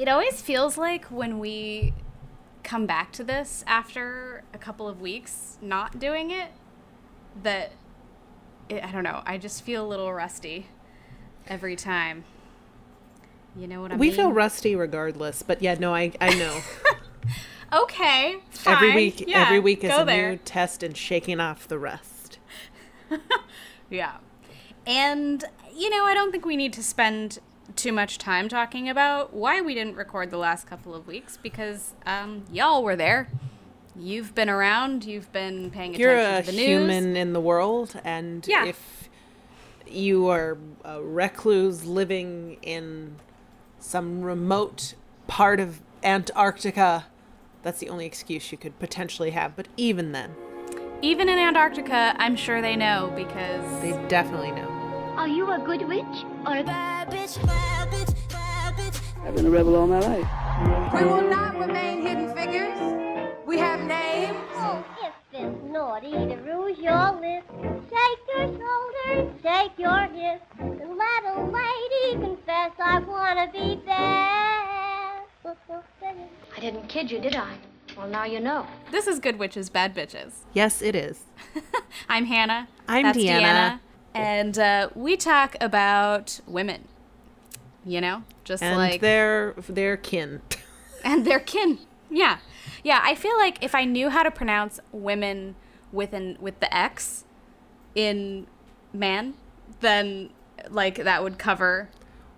It always feels like when we come back to this after a couple of weeks not doing it that it, I don't know. I just feel a little rusty every time. You know what I we mean? We feel rusty regardless, but yeah, no, I I know. okay. Fine. every week, Yeah, every week is a there. new test and shaking off the rust. Yeah. And, you know, I don't think we need to spend too much time talking about why we didn't record the last couple of weeks because um, y'all were there. You've been around, you've been paying attention. You're attention a to the news. human in the world, and Yeah. if you are a recluse living in some remote part of Antarctica, that's the only excuse you could potentially have. But even then, Even in Antarctica, I'm sure they know because they definitely know. Are you a good witch or a bad bitch? Bad bitch, bad bitch. I've been a rebel all my life. We will not remain hidden figures. We have names. Oh, if it's naughty to rouge your lips, shake your shoulders, shake your hips, and let a lady confess I wanna be bad. I didn't kid you, did I? Well, now you know. this is Good Witches, Bad Bitches. Yes, it is. I'm Hannah. I'm That's Deanna. And uh, we talk about women. You know? Just And like. their their kin. and their kin. Yeah, yeah. I feel like if I knew how to pronounce women with an with the X in man, then like that would cover.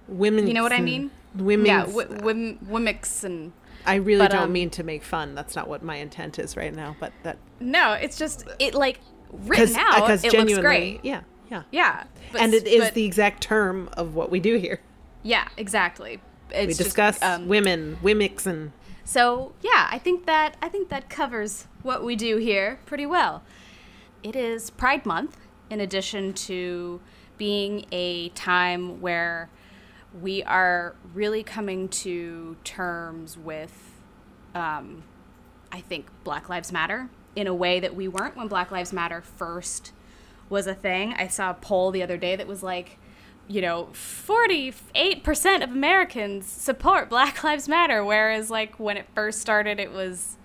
Women. You know what I mean? Women. Yeah, w- wim, wimix and I really but, don't um, mean to make fun. That's not what my intent is right now. But that no, it's just it like written out. because It looks great. Yeah, yeah. Yeah, but, and it is but- the exact term of what we do here. yeah exactly. It's We just, discuss um, women, wimix, and So yeah, I think that I think that covers what we do here pretty well. It is Pride Month, in addition to being a time where we are really coming to terms with, um, I think, Black Lives Matter in a way that we weren't when Black Lives Matter first was a thing. I saw a poll the other day that was like, you know, 48% of Americans support Black Lives Matter, whereas, like, when it first started, it was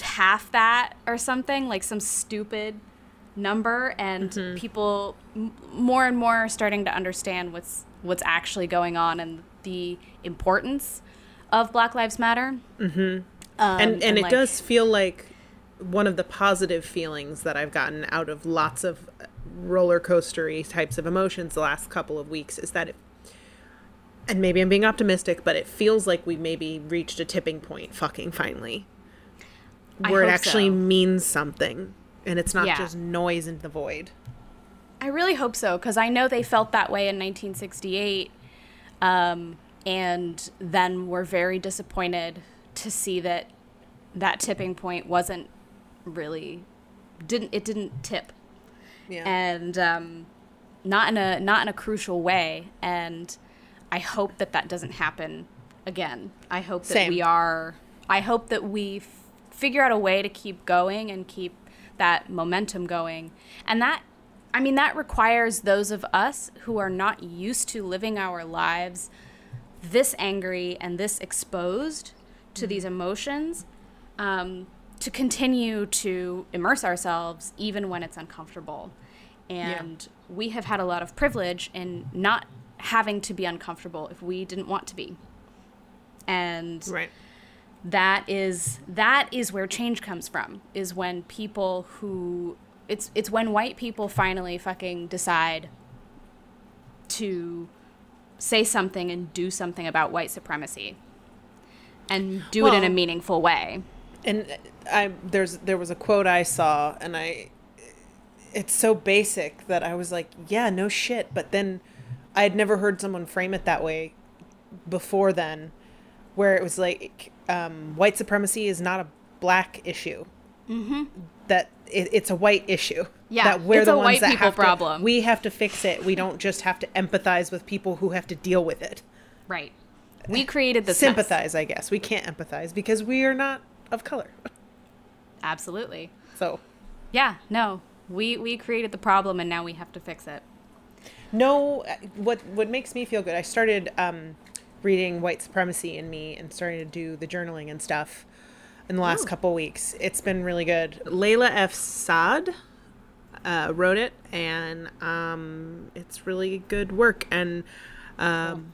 half that or something, like some stupid number. And people m- more and more are starting to understand what's what's actually going on and the importance of Black Lives Matter. Mm-hmm. Um, and and, it like- does feel like one of the positive feelings that I've gotten out of lots of roller coastery types of emotions the last couple of weeks is that it, and maybe I'm being optimistic, but it feels like we maybe reached a tipping point fucking finally. Where it actually so. means something and it's not Yeah. just noise in the void. I really hope so because I know they felt that way in 1968, um, and then were very disappointed to see that that tipping point wasn't really didn't it didn't tip Yeah. and um, not in a not in a crucial way. And I hope that that doesn't happen again. I hope that Same. we are. I hope that we f- figure out a way to keep going and keep that momentum going. And that, I mean, that requires those of us who are not used to living our lives this angry and this exposed to these emotions um, to continue to immerse ourselves even when it's uncomfortable. And we have had a lot of privilege in not having to be uncomfortable if we didn't want to be. And right. that is that is where change comes from is when people who it's it's when white people finally fucking decide to say something and do something about white supremacy and do it in a meaningful way. And I there's there was a quote I saw and I it's so basic that I was like, yeah, no shit, but then I had never heard someone frame it that way before then where it was like um, white supremacy is not a black issue. Mm-hmm. That it, it's a white issue. Yeah, that we're the ones white that people have to- problem. we have to fix it. We don't just have to empathize with people who have to deal with it. Right. We created this mess. Sympathize, I guess. We can't empathize because we are not of color. Absolutely. So Yeah, no. We we created the problem and now we have to fix it. No, what what makes me feel good? I started um, reading White Supremacy in Me and starting to do the journaling and stuff in the last couple weeks. It's been really good. Layla F. Saad uh, wrote it, and um, it's really good work. And um,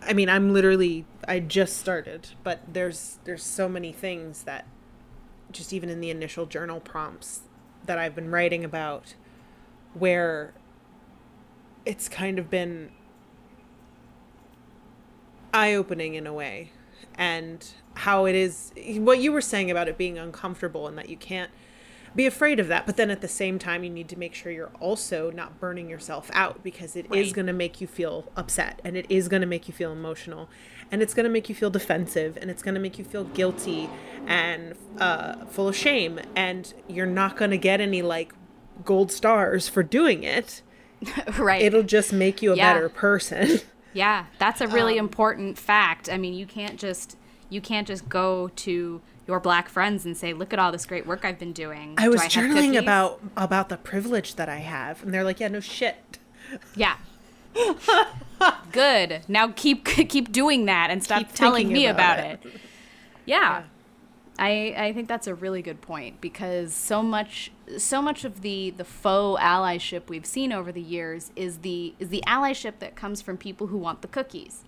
I mean, I'm literally I just started, but there's there's so many things that just even in the initial journal prompts that I've been writing about where it's kind of been eye opening in a way and how it is what you were saying about it being uncomfortable and that you can't be afraid of that but then at the same time you need to make sure you're also not burning yourself out because it is Right. going to make you feel upset and it is going to make you feel emotional and it's going to make you feel defensive and it's going to make you feel guilty and uh, full of shame and you're not going to get any like gold stars for doing it right. it'll just make you a Yeah. better person Yeah, that's a really Um, important fact. I mean, you can't just you can't just go to your black friends and say, "Look at all this great work I've been doing." I Do was journaling about about the privilege that I have, and they're like, "Yeah, no shit." Yeah. Good. Now keep keep doing that and stop Keep telling me about about, it. Yeah. I I think that's a really good point because so much so much of the the faux allyship we've seen over the years is the is the allyship that comes from people who want the cookies.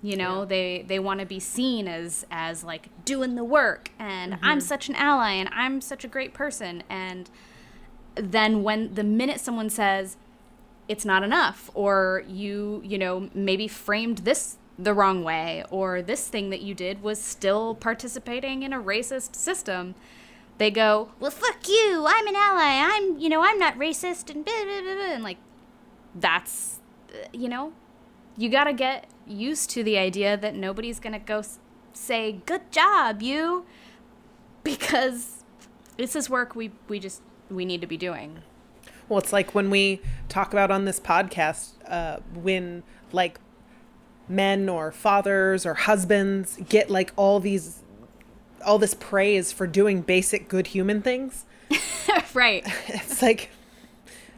You know, they they want to be seen as as like doing the work and mm-hmm. I'm such an ally and I'm such a great person and then when the minute someone says it's not enough or you you know maybe framed this the wrong way or this thing that you did was still participating in a racist system. They go well fuck you i'm an ally i'm you know i'm not racist and blah, blah, blah, blah," and like that's uh, you know you got to get used to the idea that nobody's going to go s- say good job you because this is work we we just we need to be doing Well, it's like when we talk about on this podcast uh, when like men or fathers or husbands get like all these all this praise for doing basic good human things. right It's like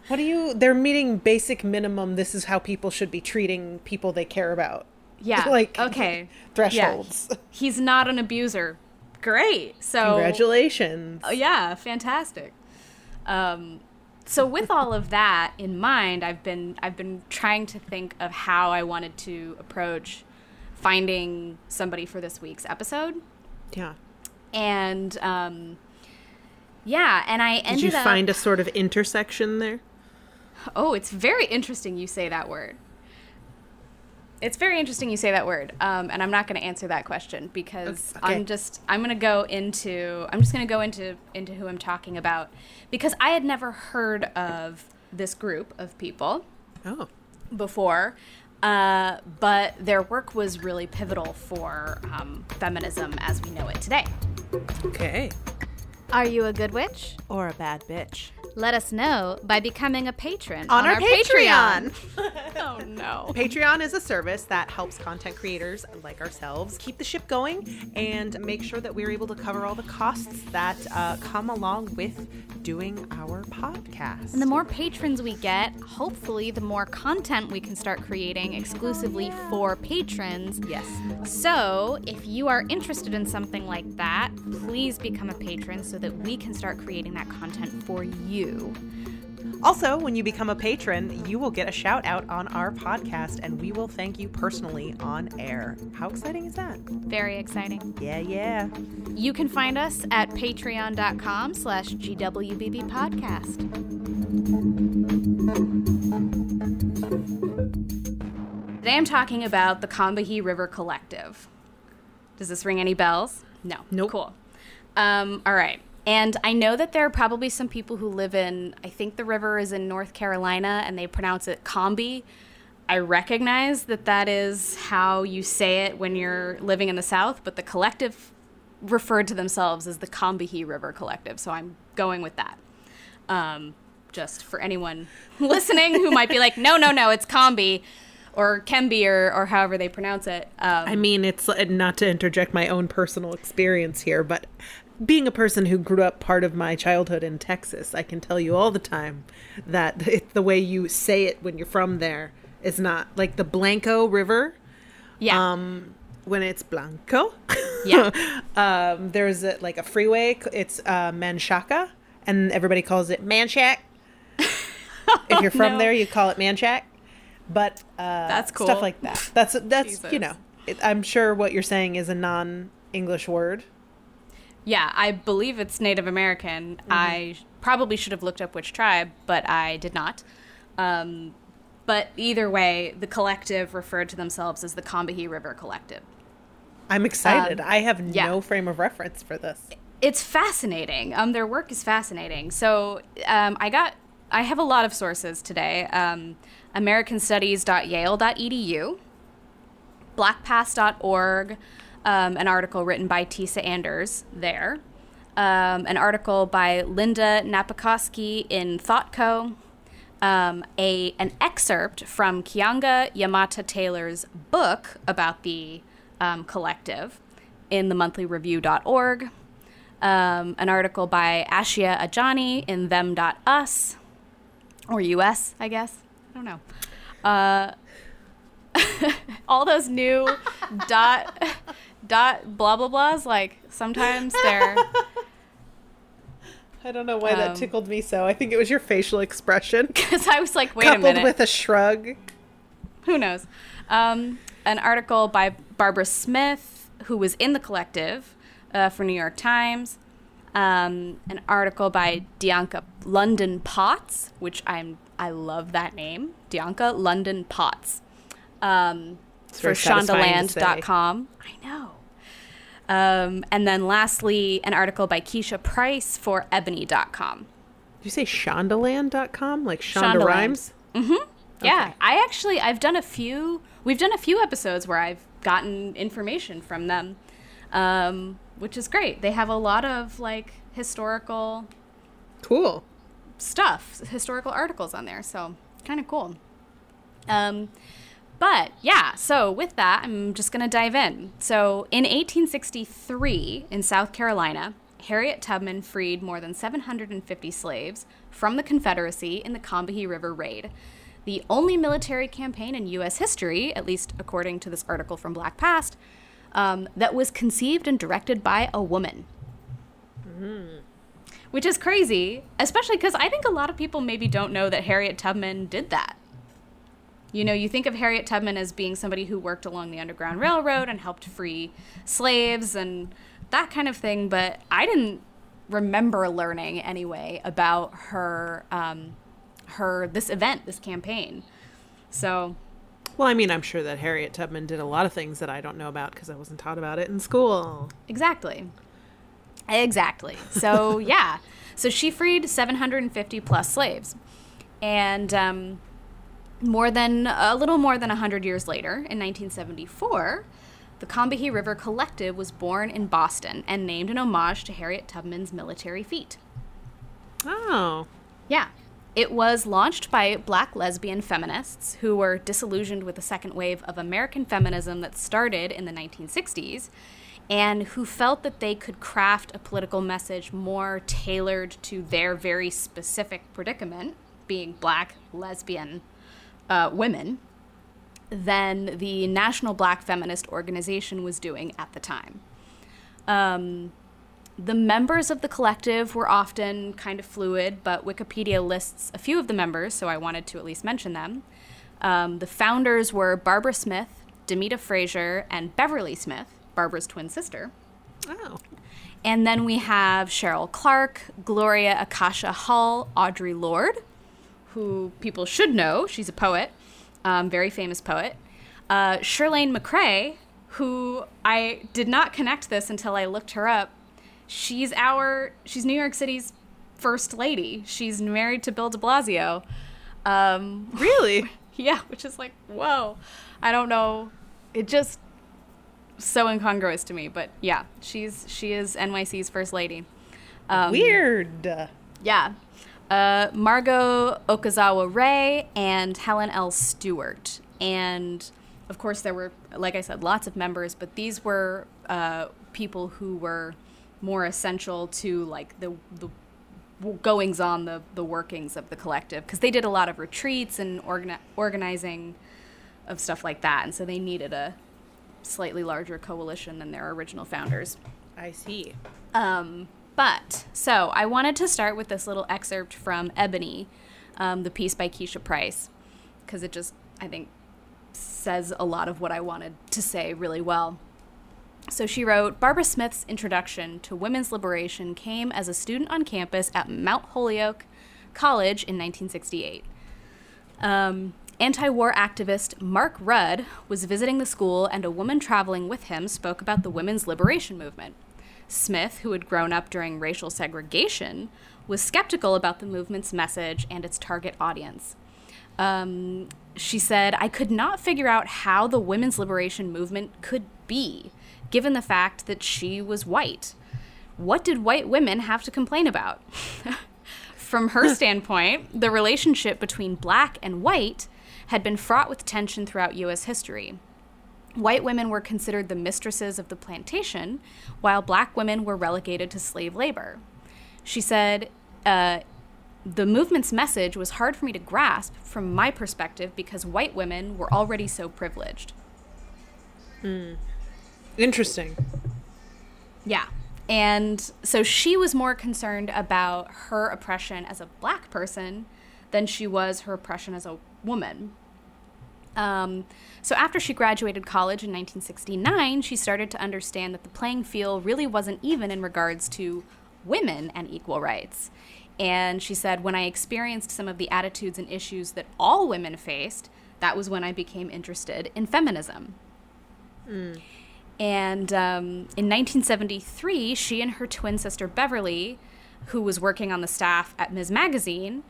what do you they're meeting basic minimum this is how people should be treating people they care about. Yeah. like okay. thresholds. Yeah. He's not an abuser. Great. So Congratulations. Oh, yeah, fantastic. Um, so with all of that in mind, I've been I've been trying to think of how I wanted to approach finding somebody for this week's episode, Yeah. and um, yeah, and I ended Did you up. find a sort of intersection there? Oh, it's very interesting you say that word. It's very interesting you say that word, um, and I'm not going to answer that question because Okay. I'm just I'm going to go into I'm just going to go into into who I'm talking about because I had never heard of this group of people Oh. before, uh, but their work was really pivotal for um, feminism as we know it today. Okay. Are you a good witch? Or a bad bitch. Let us know by becoming a patron On our Patreon. oh no. Patreon is a service that helps content creators like ourselves keep the ship going and make sure that we're able to cover all the costs that uh, come along with doing our podcast. And the more patrons we get, hopefully, the more content we can start creating exclusively for patrons. yes. So, if you are interested in something like that, please become a patron so that we can start creating that content for you. Also, when you become a patron, you will get a shout out on our podcast and we will thank you personally on air. How exciting is that? Very exciting. Yeah, yeah. You can find us at patreon.com slash GWBB podcast. Today I'm talking about the Combahee River Collective. Does this ring any bells? No. Nope. Cool. Um, all right. And I know that there are probably some people who live in, I think the river is in North Carolina and they pronounce it Combi. I recognize that that is how you say it when you're living in the South, but the collective referred to themselves as the Combahee River Collective, so I'm going with that. Um, just for anyone listening who might be like, no, no, no, it's Combi or Kemby or, or however they pronounce it. Um, I mean, it's not to interject my own personal experience here, but being a person who grew up part of my childhood in Texas, I can tell you all the time that it, the way you say it when you're from there is not like the Blanco River. Yeah. Um, when it's blanco. Yeah. um, there's a, like a freeway. It's uh, Manchaca, and everybody calls it Manchac. if you're from no. there, you call it Manchac. But uh, That's cool. Stuff like that. That's that's you know. It, I'm sure what you're saying is a non-English word. Yeah, I believe it's Native American. Mm-hmm. I probably should have looked up which tribe, but I did not. Um, but either way, the collective referred to themselves as the Combahee River Collective. I'm excited. Um, I have yeah. no frame of reference for this. It's fascinating. Um, their work is fascinating. So um, I got, I have a lot of sources today. Um, AmericanStudies.yale.edu, BlackPast.org, um, an article written by Tisa Anders there, um, an article by Linda Napikoski in ThoughtCo, um, a an excerpt from Keeanga-Yamahtta Taylor's book about the um, collective in the monthly.review.org, um, an article by Ashia Ajani in them.us, or US, I guess. I don't know. Uh, all those new dot dot blah blah blahs, like sometimes they're I don't know why that Um, tickled me so. I think it was your facial expression because I was like, wait a coupled minute. with a shrug. who knows? Um, an article by Barbara Smith, who was in the collective uh, for New York Times. Um, an article by Dianca London Potts, which I'm I love that name, Dianca London Potts, um, for to say. shondaland.com. I know. Um, and then lastly, an article by Keisha Price for ebony.com. Did you say shondaland.com? Like Shonda Shondaland. Rhimes? Yeah, Okay. I actually I've done a few. We've done a few episodes where I've gotten information from them, um, which is great. They have a lot of like historical Cool. stuff, historical articles on there, so kind of cool. Um, but yeah, so with that, I'm just gonna dive in. So in 1863 in South Carolina, Harriet Tubman freed more than 750 slaves from the Confederacy in the Combahee River Raid. The only military campaign in U.S. history, at least according to this article from Black Past, um, that was conceived and directed by a woman which is crazy, especially because I think a lot of people maybe don't know that Harriet Tubman did that. You know, you think of Harriet Tubman as being somebody who worked along the Underground Railroad and helped free slaves and that kind of thing, but I didn't remember learning anyway about her, um, her this event, this campaign. So Well, I mean, I'm sure that Harriet Tubman did a lot of things that I don't know about because I wasn't taught about it in school. Exactly. Exactly. So, yeah. So she freed 750 plus slaves. And um, more than, a little more than 100 years later, in 1974, the Combahee River Collective was born in Boston and named in homage to Harriet Tubman's military feat. Oh. Yeah. It was launched by black lesbian feminists who were disillusioned with the second wave of American feminism that started in the 1960s and who felt that they could craft a political message more tailored to their very specific predicament, being black lesbian uh, women, than the National Black Feminist Organization was doing at the time. Um, the members of the collective were often kind of fluid, but Wikipedia lists a few of the members, so I wanted to at least mention them. Um, the founders were Barbara Smith, Demita Frazier, and Beverly Smith, Barbara's twin sister. Oh. And then we have Cheryl Clarke, Gloria Akasha Hull, Audre Lorde, who people should know. She's a poet, um, very famous poet. Uh, Chirlane McCray, who I did not connect this until I looked her up. She's our, she's New York City's first lady. She's married to Bill de Blasio. Um, Really? yeah, which is like, whoa. I don't know. It just so incongruous to me, but yeah, she's she is NYC's first lady. Um, Weird. Yeah. Uh, Margot Okazawa Ray and Helen L. Stewart. And of course, there were, like I said, lots of members, but these were uh, people who were more essential to like the, the goings on, the, the workings of the collective, because they did a lot of retreats and organi- organizing of stuff like that. And so they needed a, slightly larger coalition than their original founders. I see. Um, but so I wanted to start with this little excerpt from Ebony, um, the piece by Keisha Price, because it just I think says a lot of what I wanted to say really well. So she wrote Barbara Smith's introduction to women's liberation came as a student on campus at Mount Holyoke College in 1968. Um, Anti war activist Mark Rudd was visiting the school, and a woman traveling with him spoke about the women's liberation movement. Smith, who had grown up during racial segregation, was skeptical about the movement's message and its target audience. Um, she said, I could not figure out how the women's liberation movement could be, given the fact that she was white. What did white women have to complain about? From her standpoint, the relationship between black and white had been fraught with tension throughout U.S. history. White women were considered the mistresses of the plantation, while black women were relegated to slave labor. She said, uh, the movement's message was hard for me to grasp from my perspective because white women were already so privileged. Hmm. Interesting. Yeah. And so she was more concerned about her oppression as a black person than she was her oppression as a woman. Um, so after she graduated college in 1969, she started to understand that the playing field really wasn't even in regards to women and equal rights. And she said, when I experienced some of the attitudes and issues that all women faced, that was when I became interested in feminism. And um, in 1973, she and her twin sister Beverly, who was working on the staff at Ms. Magazine,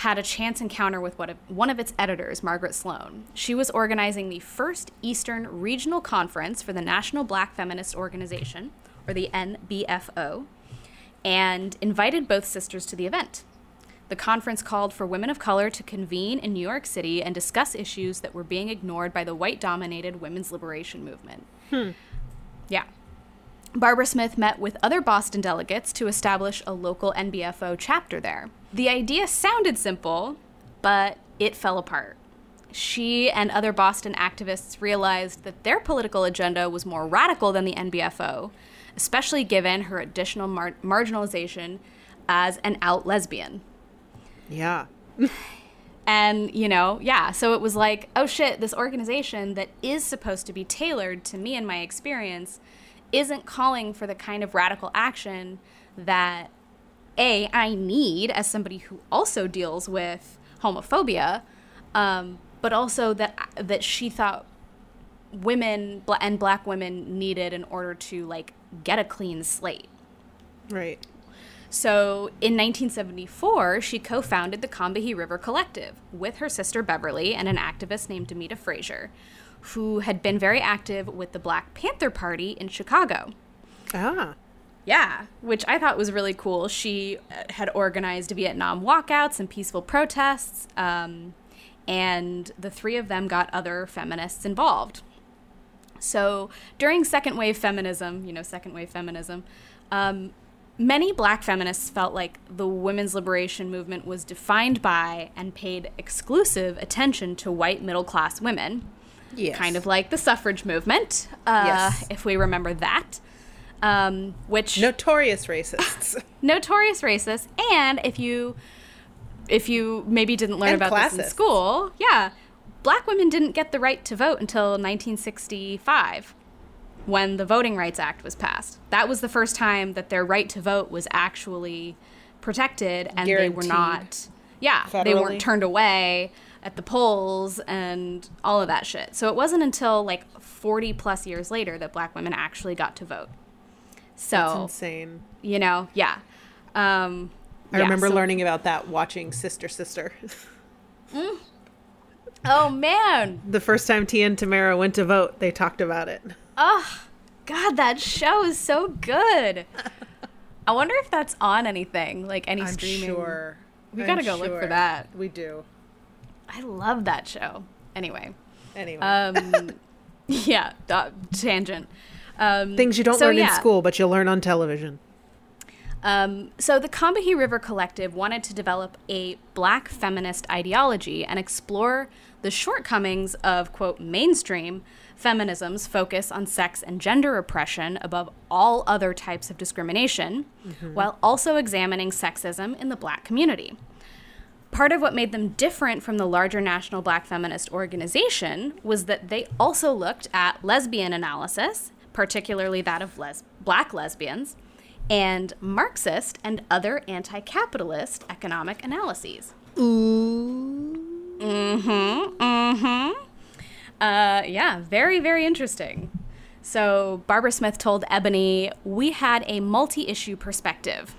had a chance encounter with one of, one of its editors, Margaret Sloan. She was organizing the first Eastern Regional Conference for the National Black Feminist Organization, or the NBFO, and invited both sisters to the event. The conference called for women of color to convene in New York City and discuss issues that were being ignored by the white dominated women's liberation movement. Hmm. Yeah. Barbara Smith met with other Boston delegates to establish a local NBFO chapter there. The idea sounded simple, but it fell apart. She and other Boston activists realized that their political agenda was more radical than the NBFO, especially given her additional mar- marginalization as an out lesbian. Yeah. And, you know, yeah, so it was like, oh shit, this organization that is supposed to be tailored to me and my experience isn't calling for the kind of radical action that A, I need as somebody who also deals with homophobia, um, but also that that she thought women and black women needed in order to like get a clean slate. Right. So in 1974, she co founded the Combahee River Collective with her sister Beverly and an activist named Demita Frazier, who had been very active with the Black Panther Party in Chicago. Ah. Yeah, which I thought was really cool. She uh, had organized Vietnam walkouts and peaceful protests, um, and the three of them got other feminists involved. So during second wave feminism, you know, second wave feminism, um, many black feminists felt like the women's liberation movement was defined by and paid exclusive attention to white middle class women. Yes. Kind of like the suffrage movement, uh, Yes. if we remember that. Um, which Notorious racists. notorious racists, and if you if you maybe didn't learn And about this in school yeah black women didn't get the right to vote until 1965 when the voting rights act was passed. That was the first time that their right to vote was actually protected and they were not yeah they weren't turned away at the polls and all of that shit. So it wasn't until like 40 plus years later that black women actually got to vote so That's insane. you know yeah um I yeah, remember so- learning about that watching Sister Sister. oh man the first time Tia and Tamera went to vote, they talked about it. oh god that show is so good i wonder if that's on anything like any I'm streaming sure. We I'm gotta go look for that. We do. i love that show anyway Anyway. um yeah da- tangent um Things you don't so learn in school, but you'll learn on television. Um, so the Combahee River Collective wanted to develop a black feminist ideology and explore the shortcomings of, quote, mainstream feminism's focus on sex and gender oppression above all other types of discrimination, while also examining sexism in the black community. Part of what made them different from the larger national black feminist organization was that they also looked at lesbian analysis, particularly that of les- black lesbians, and Marxist and other anti capitalist economic analyses. Ooh. Mm-hmm. Mm-hmm. Uh, yeah, very, very interesting. So Barbara Smith told Ebony, We had a multi issue perspective.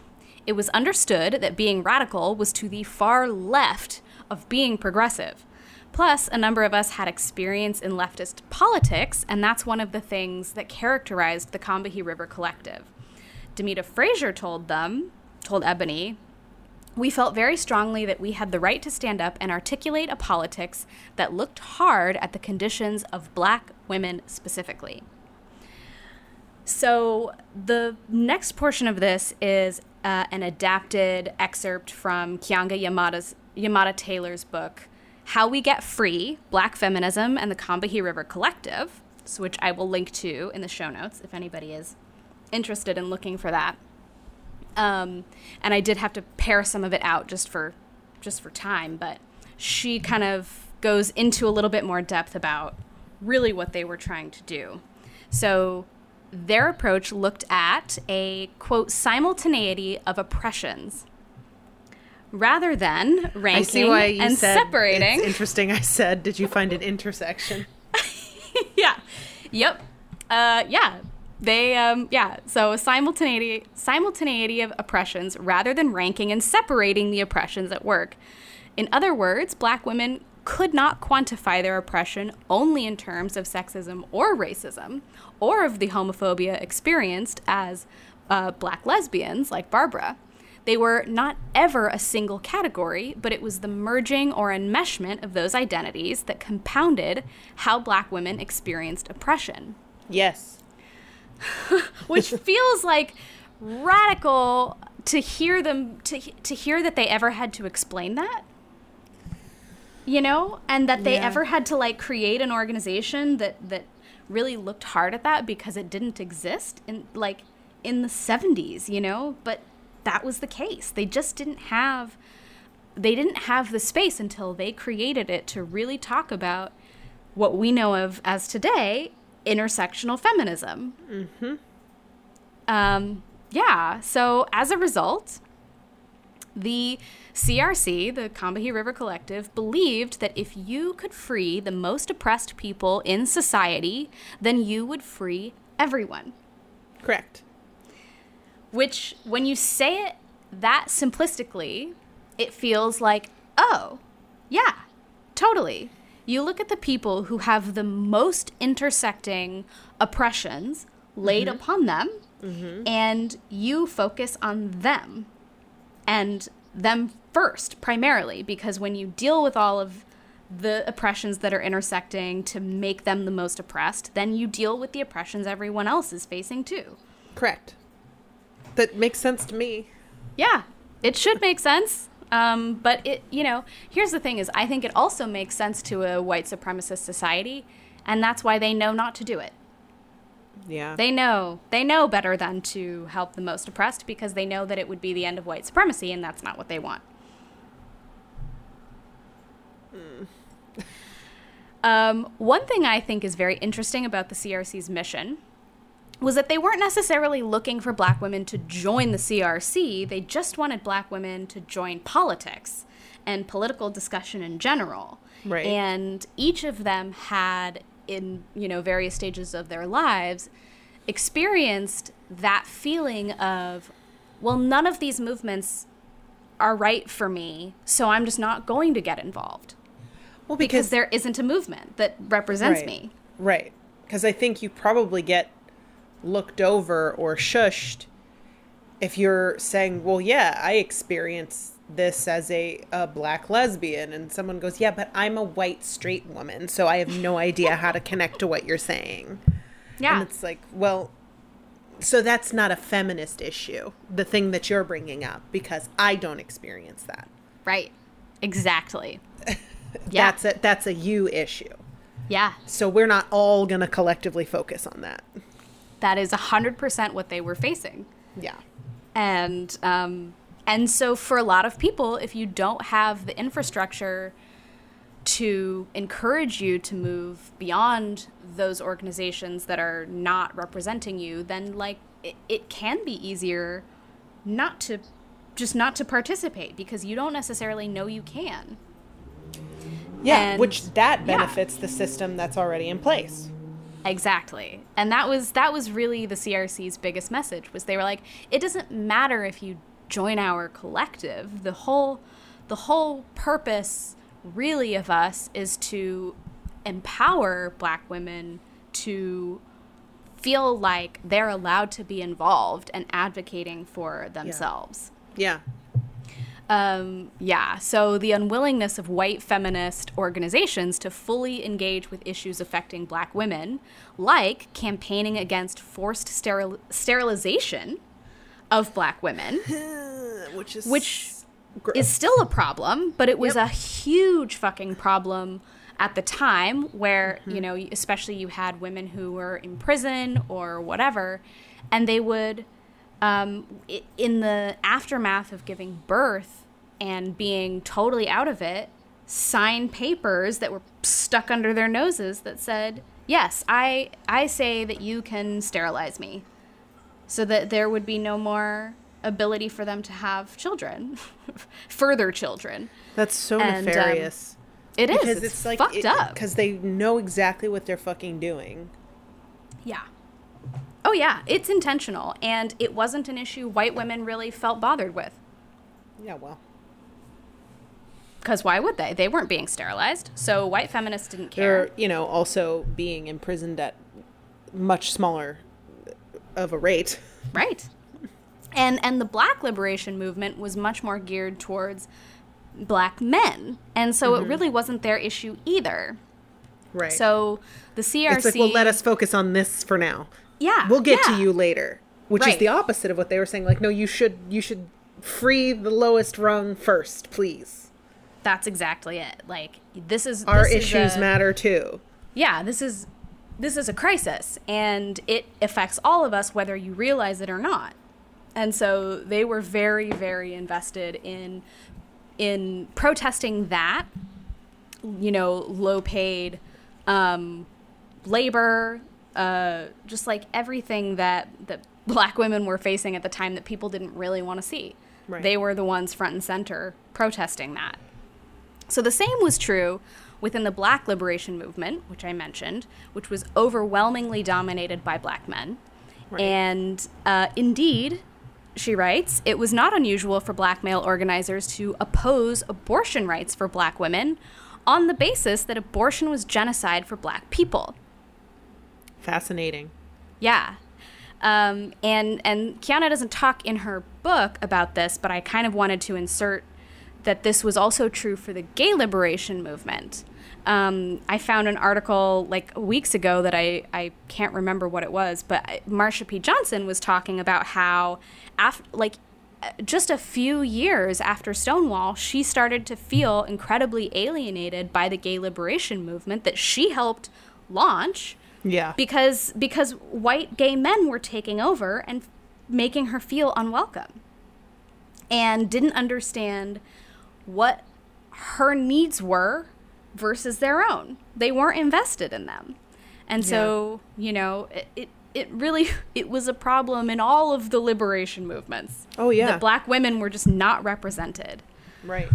It was understood that being radical was to the far left of being progressive. Plus, a number of us had experience in leftist politics, and that's one of the things that characterized the Combahee River Collective. Demita Frazier told them, told Ebony, we felt very strongly that we had the right to stand up and articulate a politics that looked hard at the conditions of black women specifically. So, the next portion of this is uh, an adapted excerpt from Kianga Yamada's, Yamahtta Taylor's book, How We Get Free Black Feminism and the Combahee River Collective, which I will link to in the show notes if anybody is interested in looking for that. Um, and I did have to pare some of it out just for just for time, but she kind of goes into a little bit more depth about really what they were trying to do. So their approach looked at a quote simultaneity of oppressions rather than I ranking see why you and said separating. It's interesting. I said, did you find an intersection? yeah. Yep. Uh, yeah. They, um, yeah. So simultaneity, simultaneity of oppressions rather than ranking and separating the oppressions at work. In other words, black women could not quantify their oppression only in terms of sexism or racism, or of the homophobia experienced as uh, black lesbians like Barbara. They were not ever a single category, but it was the merging or enmeshment of those identities that compounded how black women experienced oppression, Yes. which feels like radical to hear them to to hear that they ever had to explain that. You know, and that they Yeah. ever had to like create an organization that that really looked hard at that because it didn't exist in like in the 70s, you know, but that was the case. They just didn't have they didn't have the space until they created it to really talk about what we know of as today intersectional feminism. Mm-hmm. Um, yeah. So as a result, the CRC, the Combahee River Collective, believed that if you could free the most oppressed people in society, then you would free everyone. Correct. Which, when you say it that simplistically, it feels like, oh, yeah, totally. You look at the people who have the most intersecting oppressions laid mm-hmm. upon them, mm-hmm. and you focus on them and them first, primarily, because when you deal with all of the oppressions that are intersecting to make them the most oppressed, then you deal with the oppressions everyone else is facing too. Correct. That makes sense to me. Yeah, it should make sense. Um, but it, you know, here's the thing: is I think it also makes sense to a white supremacist society, and that's why they know not to do it. Yeah. They know they know better than to help the most oppressed because they know that it would be the end of white supremacy, and that's not what they want. Um, one thing I think is very interesting about the CRC's mission was that they weren't necessarily looking for black women to join the CRC, they just wanted black women to join politics and political discussion in general. Right. And each of them had in, you know, various stages of their lives experienced that feeling of well, none of these movements are right for me, so I'm just not going to get involved well, because there isn't a movement that represents right, me. Right. Because I think you probably get looked over or shushed if you're saying, well, yeah, I experience this as a, a black lesbian. And someone goes, yeah, but I'm a white straight woman. So I have no idea how to connect to what you're saying. Yeah. And it's like, well, So that's not a feminist issue, the thing that you're bringing up, because I don't experience that. Right. Exactly. Yeah. That's a that's a you issue. Yeah. So we're not all gonna collectively focus on that. That is 100% what they were facing. Yeah. and um, and so for a lot of people if you don't have the infrastructure to encourage you to move beyond those organizations that are not representing you then like it, it can be easier not to just not to participate because you don't necessarily know you can Yeah. And- which that yeah. benefits the system that's already in place. Exactly. And that was that was really the CRC's biggest message was they were like it doesn't matter if you join our collective. The whole the whole purpose really of us is to empower black women to feel like they're allowed to be involved and advocating for themselves. Yeah. Um, yeah, so the unwillingness of white feminist organizations to fully engage with issues affecting black women, like campaigning against forced steril- sterilization of black women, Which is which gr- is still a problem, but it was Yep. a huge fucking problem at the time where, you know, especially you had women who were in prison or whatever, and they would, um, in the aftermath of giving birth and being totally out of it, sign papers that were stuck under their noses that said, "Yes, I I say that you can sterilize me." So that there would be no more ability for them to have children, further children. that's so and, um, nefarious. It is. because it's, it's, like fucked up. because they know exactly what they're fucking doing. Yeah. Oh yeah, it's intentional, and it wasn't an issue white women really felt bothered with. Yeah, well, Because why would they? They weren't being sterilized, so white feminists didn't care. they're you know also being imprisoned at much smaller of a rate. Right. And and the black liberation movement was much more geared towards black men, and so Mm-hmm. it really wasn't their issue either. Right. So the CRC. it's like, well, let us focus on this for now. Yeah. We'll get yeah. to you later. Which is the opposite of what they were saying. Like, no, you should you should free the lowest rung first, please. That's exactly it. Like this is Our this is issues a- matter too. yeah, this is this is a crisis and it affects all of us whether you realize it or not. And so they were very very invested in in protesting that you know, low paid um labor uh just like everything that that black women were facing at the time that people didn't really want to see. Right. They were the ones front and center protesting that. So the same was true within the black liberation movement, which I mentioned, which was overwhelmingly dominated by black men. Right. And uh, indeed, she writes, it was not unusual for black male organizers to oppose abortion rights for black women on the basis that abortion was genocide for black people. Fascinating. Yeah. Um, and and Kiana doesn't talk in her book about this, but I kind of wanted to insert that this was also true for the gay liberation movement. Um, I found an article like weeks ago that I, I can't remember what it was, but Marsha P. Johnson was talking about how, af- like, just a few years after Stonewall, she started to feel incredibly alienated by the gay liberation movement that she helped launch Yeah. because because white gay men were taking over and making her feel unwelcome and didn't understand what her needs were versus their own. They weren't invested in them. And so you know it, it it really it was a problem in all of the liberation movements. Oh, yeah. that black women were just not represented. Right.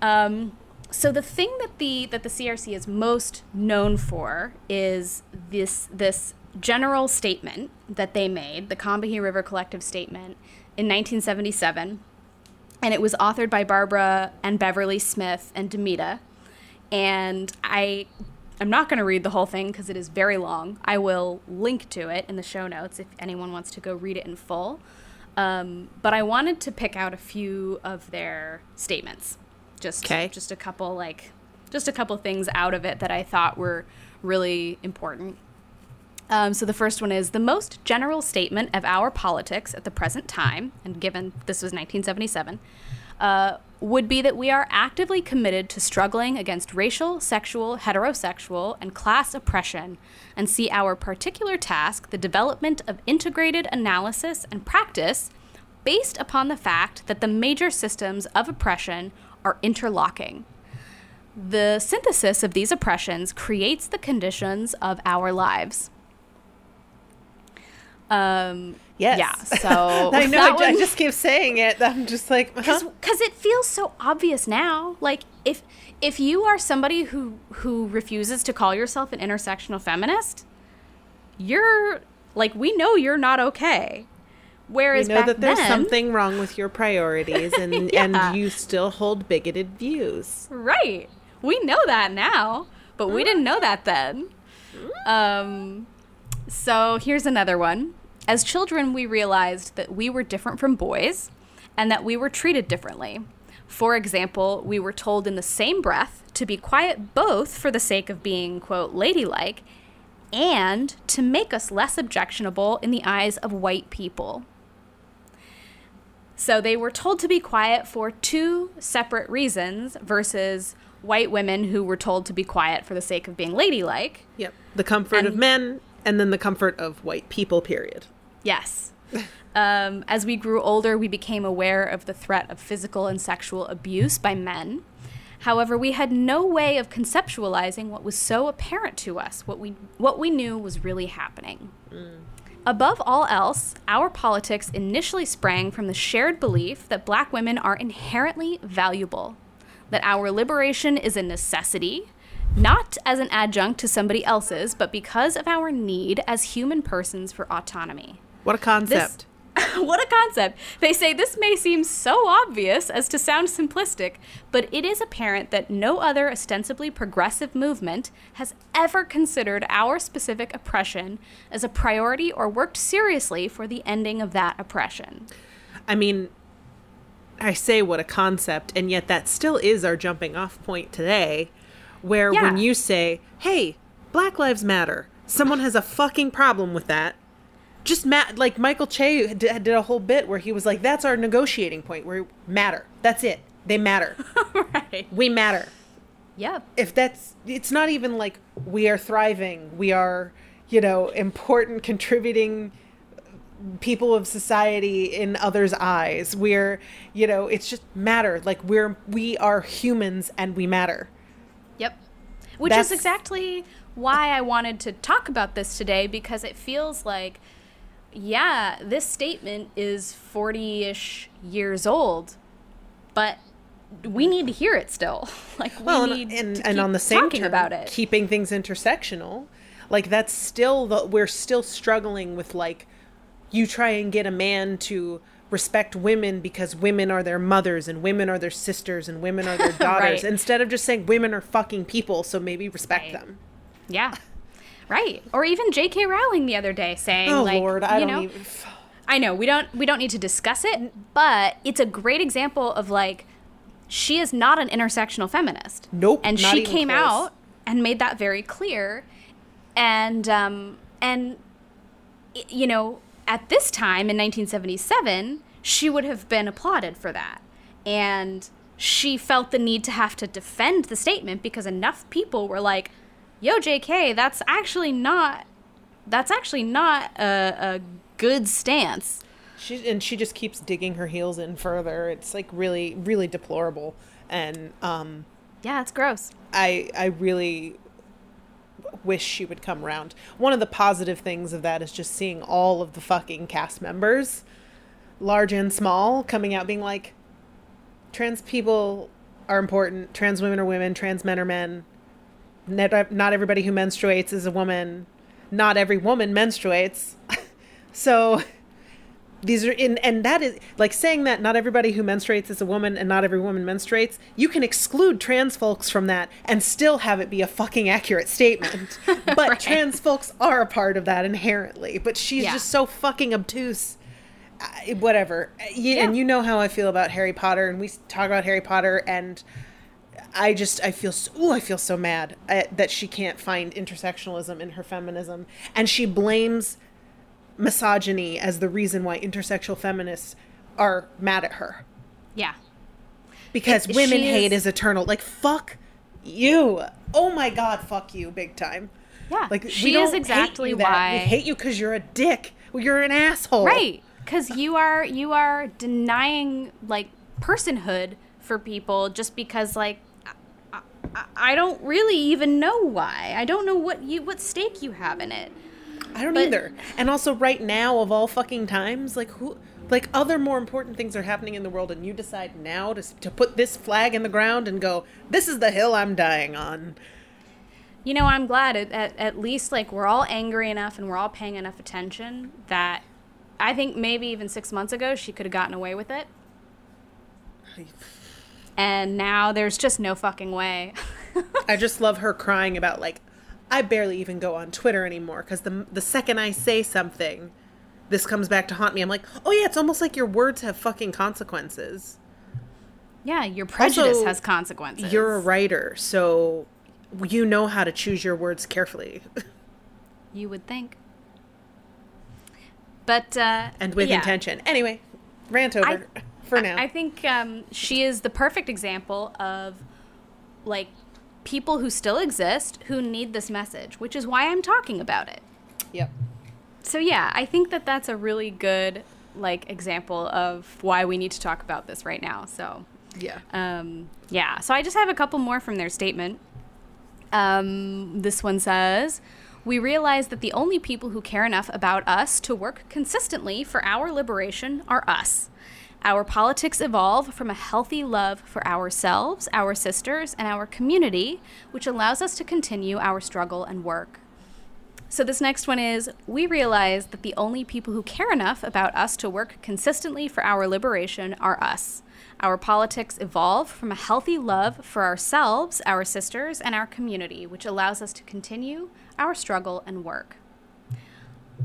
um, so the thing that the that the CRC is most known for is this this general statement that they made, the Combahee River Collective Statement, in 1977, and it was authored by Barbara and Beverly Smith and Demita. And I I'm not going to read the whole thing because it is very long. I will link to it in the show notes if anyone wants to go read it in full. Um, but I wanted to pick out a few of their statements. Just Okay. just a couple like just a couple things out of it that I thought were really important. Um, so the first one is the most general statement of our politics at the present time, and given this was 1977, uh, would be that we are actively committed to struggling against racial, sexual, heterosexual, and class oppression, and see our particular task the development of integrated analysis and practice based upon the fact that the major systems of oppression are interlocking. The synthesis of these oppressions creates the conditions of our lives. Um, Yes. Yeah. So I know. I, I just keep saying it. I'm just like, huh? because it feels so obvious now. Like if if you are somebody who who refuses to call yourself an intersectional feminist, you're like we know you're not okay. Whereas know back that there's then, something wrong with your priorities, and Yeah. and you still hold bigoted views. Right. We know that now, but we didn't know that then. Um, so here's another one. As children, we realized that we were different from boys and that we were treated differently. For example, we were told in the same breath to be quiet both for the sake of being, quote, ladylike and to make us less objectionable in the eyes of white people. So they were told to be quiet for two separate reasons versus white women who were told to be quiet for the sake of being ladylike. Yep. The comfort of men, and then the comfort of white people. Period. Yes. Um, as we grew older, we became aware of the threat of physical and sexual abuse by men. However, we had no way of conceptualizing what was so apparent to us, what we, what we knew was really happening. Above all else, our politics initially sprang from the shared belief that black women are inherently valuable, that our liberation is a necessity, not as an adjunct to somebody else's, but because of our need as human persons for autonomy. What a concept. what a concept. They say this may seem so obvious as to sound simplistic, but it is apparent that no other ostensibly progressive movement has ever considered our specific oppression as a priority or worked seriously for the ending of that oppression. I mean, I say what a concept, and yet that still is our jumping off point today, where when you say, hey, Black Lives Matter, someone has a fucking problem with that. Just ma- like Michael Che d- did a whole bit where he was like, that's our negotiating point, where matter. That's it. They matter. right. we matter. Yep. if that's it's not even like we are thriving we are you know important contributing people of society in others eyes we're you know it's just matter like we're we are humans and we matter Yep. Which That's- is exactly why I wanted to talk about this today because it feels like, yeah, this statement is 40 ish years old, but we need to hear it still. Like, we well need and and, to and keep on the same talking term, about it. keeping things intersectional like that's still the we're still struggling with like you try and get a man to respect women because women are their mothers and women are their sisters and women are their daughters Right. instead of just saying women are fucking people so maybe respect Right. them yeah. Right. Or even J.K. Rowling the other day saying, oh like, lord i you don't know, even I know we don't we don't need to discuss it, but it's a great example of like she is not an intersectional feminist. Nope, And she came close. out and made that very clear. And um and you know, at this time in 1977, she would have been applauded for that. And she felt the need to have to defend the statement because enough people were like, "Yo, JK, that's actually not that's actually not a, a good stance. she and she just keeps digging her heels in further it's like really really deplorable and um Yeah, it's gross. I I really wish she would come around. One of the positive things of that is just seeing all of the fucking cast members, large and small, coming out being like, trans people are important. Trans women are women. Trans men are men. Not not everybody who menstruates is a woman. Not every woman menstruates. so these are in and that is like saying that not everybody who menstruates is a woman and not every woman menstruates you can exclude trans folks from that and still have it be a fucking accurate statement but trans folks are a part of that inherently but she's Yeah. just so fucking obtuse I- whatever you, Yeah. and you know how i feel about harry potter and we talk about harry potter and I just I feel so, ooh, I feel so mad uh, that she can't find intersectionalism in her feminism, and she blames misogyny as the reason why intersexual feminists are mad at her Yeah. because It- women hate is- is eternal. Like fuck you. Oh my god, fuck you, big time. Yeah. Like she is exactly hate you that. why we hate you because you're a dick. Well, you're an asshole. Right. Cuz you are you are denying like personhood for people just because like I, don't really even know why. I don't know what you what stake you have in it. I don't But- either. And also, right now of all fucking times, like who, like other more important things are happening in the world, and you decide now to to put this flag in the ground and go, "This is the hill I'm dying on." You know, I'm glad at, at, at least like we're all angry enough and we're all paying enough attention that I think maybe even six months ago she could have gotten away with it. And now there's just no fucking way. I just love her crying about like, I barely even go on Twitter anymore because the the second I say something, this comes back to haunt me. I'm like, oh yeah, it's almost like your words have fucking consequences. yeah, your prejudice Also, has consequences. You're a writer, so you know how to choose your words carefully You would think. But uh, and with yeah. intention. Anyway, rant over for now. I think um, she is the perfect example of like people who still exist who need this message, which is why I'm talking about it. yep. So yeah, I think that that's a really good like example of why we need to talk about this right now. So Yeah. um, yeah, so I just have a couple more from their statement. Um, this one says, We realize that the only people who care enough about us to work consistently for our liberation are us. Our politics evolve from a healthy love for ourselves, our sisters, and our community, which allows us to continue our struggle and work. So, this next one is We realize that the only people who care enough about us to work consistently for our liberation are us. Our politics evolve from a healthy love for ourselves, our sisters, and our community, which allows us to continue our struggle and work.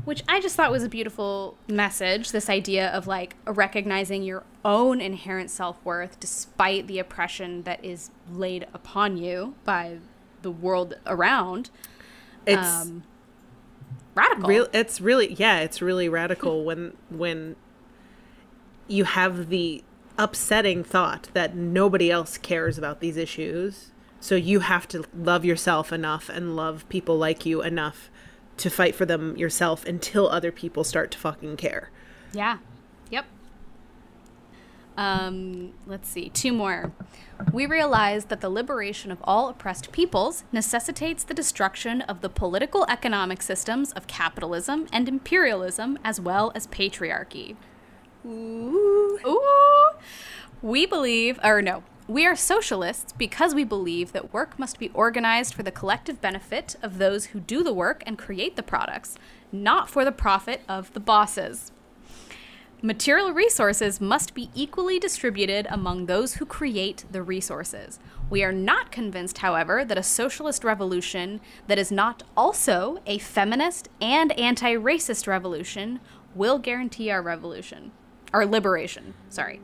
Which I just thought was a beautiful message this idea of like recognizing your own inherent self worth despite the oppression that is laid upon you by the world around. It's Um, radical. real it's really yeah, it's really radical when when you have the upsetting thought that nobody else cares about these issues. So you have to love yourself enough and love people like you enough to fight for them yourself until other people start to fucking care. Yeah. Yep. Um, let's see. Two more. We realize that the liberation of all oppressed peoples necessitates the destruction of the political economic systems of capitalism and imperialism as well as patriarchy. Ooh. Ooh. We believe, or no, we are socialists because we believe that work must be organized for the collective benefit of those who do the work and create the products, not for the profit of the bosses. Material resources must be equally distributed among those who create the resources. We are not convinced, however, that a socialist revolution that is not also a feminist and anti racist revolution will guarantee our revolution. Our liberation, sorry.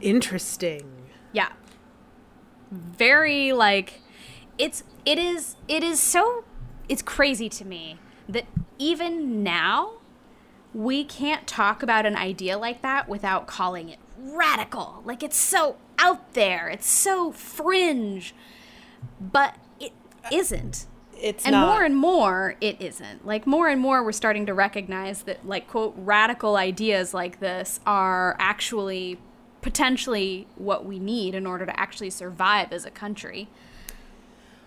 Interesting. Yeah. Very like it's it is it is so it's crazy to me that even now we can't talk about an idea like that without calling it radical. Like it's so out there. It's so fringe. But it isn't. It's And not more and more, it isn't. Like, more and more, we're starting to recognize that, like, quote, radical ideas like this are actually potentially what we need in order to actually survive as a country.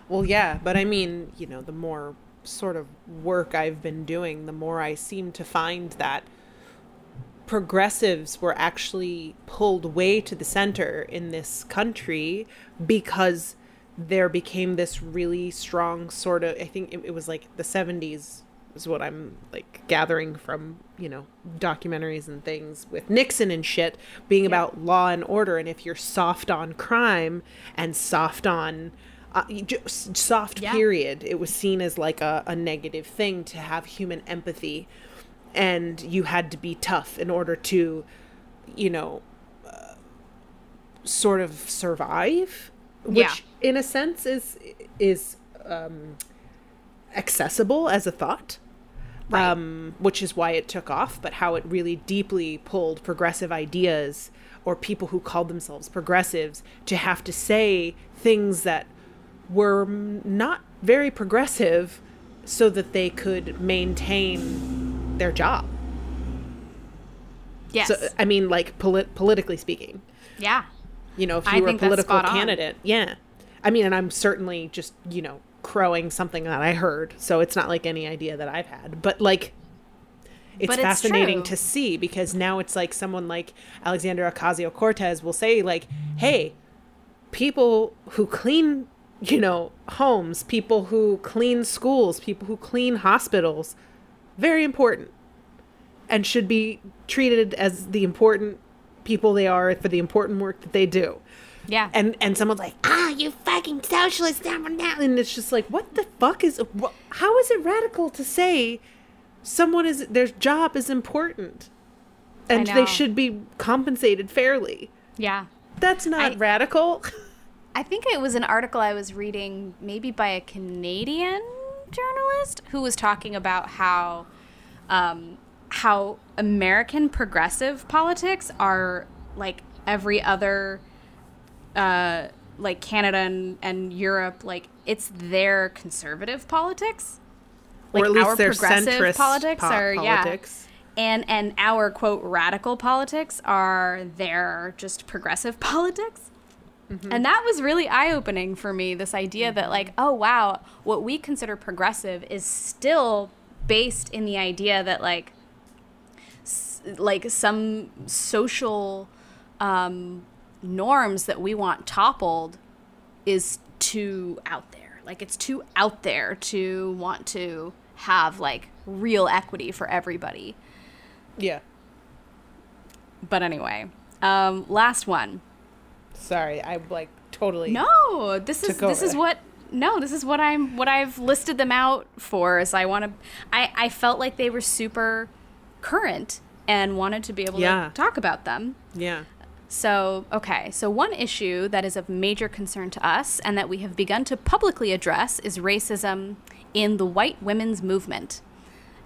Well, yeah, but I mean, you know, the more sort of work I've been doing, the more I seem to find that progressives were actually pulled way to the center in this country because there became this really strong sort of, I think it, was like the 70s is what I'm like gathering from, you know, documentaries and things with Nixon and shit being about law and order. And if you're soft on crime and soft on uh, soft Yeah. period, it was seen as like a, a negative thing to have human empathy. And you had to be tough in order to, you know, uh, sort of survive which in a sense is is um, accessible as a thought. Right. Um, which is why it took off, but how it really deeply pulled progressive ideas or people who called themselves progressives to have to say things that were not very progressive so that they could maintain their job. Yes. So, I mean, like polit- politically speaking, yeah. you know, if I you were a political spot on. candidate, yeah. I mean, and I'm certainly just, you know, crowing something that I heard. So it's not like any idea that I've had, but like, it's But it's fascinating true. to see because now it's like someone like Alexandra Ocasio Cortez will say, like, hey, people who clean, you know, homes, people who clean schools, people who clean hospitals, very important and should be treated as the important people they are for the important work that they do. Yeah. And and someone's like, ah, you fucking socialist, down and down. And it's just like, what the fuck is, wh- how is it radical to say someone is, their job is important and they should be compensated fairly? yeah. That's not I- radical. I think it was an article I was reading, maybe by a Canadian journalist, who was talking about how, um, how American progressive politics are like every other, uh, like Canada and, and Europe, like it's their conservative politics. Like or at least our their progressive politics po- are politics. yeah, and and our quote radical politics are their just progressive politics. Mm-hmm. And that was really eye opening for me. This idea that, like, oh, wow, what we consider progressive is still based in the idea that, like, s- like some social um, norms that we want toppled is too out there. Like, it's too out there to want to have, like, real equity for everybody. Yeah. But anyway, um, last one. Sorry, I like totally. No, this is this is what no, this is what I'm what I've listed them out for. Is I want to, I I felt like they were super current and wanted to be able Yeah. to talk about them. Yeah. So, okay, so one issue that is of major concern to us and that we have begun to publicly address is racism in the white women's movement.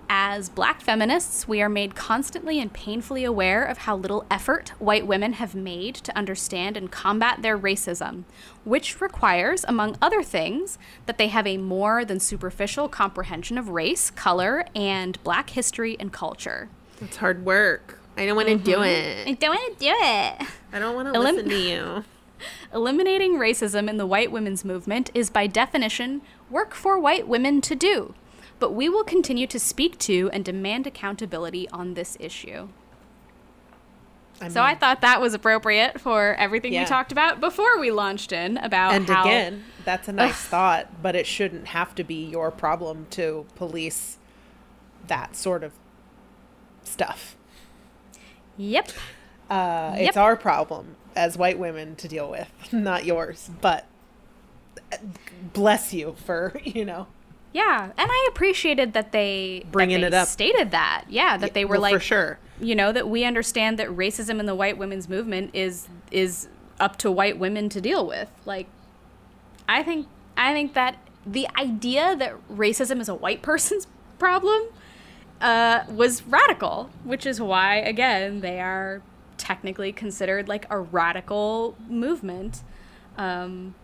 As black feminists, we are made constantly and painfully aware of how little effort white women have made to understand and combat their racism, which requires, among other things, that they have a more than superficial comprehension of race, color, and black history and culture. It's hard work. I don't want mm-hmm. to do it. I don't want to do it. I don't want to Elim- listen to you. Eliminating racism in the white women's movement is by definition work for white women to do, but we will continue to speak to and demand accountability on this issue. I So I thought that was appropriate for everything Yeah. we talked about before we launched in about and how again, that's a nice thought, but it shouldn't have to be your problem to police that sort of stuff. Yep. Uh, Yep. It's our problem as white women to deal with, not yours. But uh, bless you for you know Yeah, and I appreciated that they that Bringing they it up. Stated that, yeah, that they were well, like for sure. you know that we understand that racism in the white women's movement is is up to white women to deal with like i think i think that the idea that racism is a white person's problem uh, was radical which is why again they are technically considered like a radical movement um,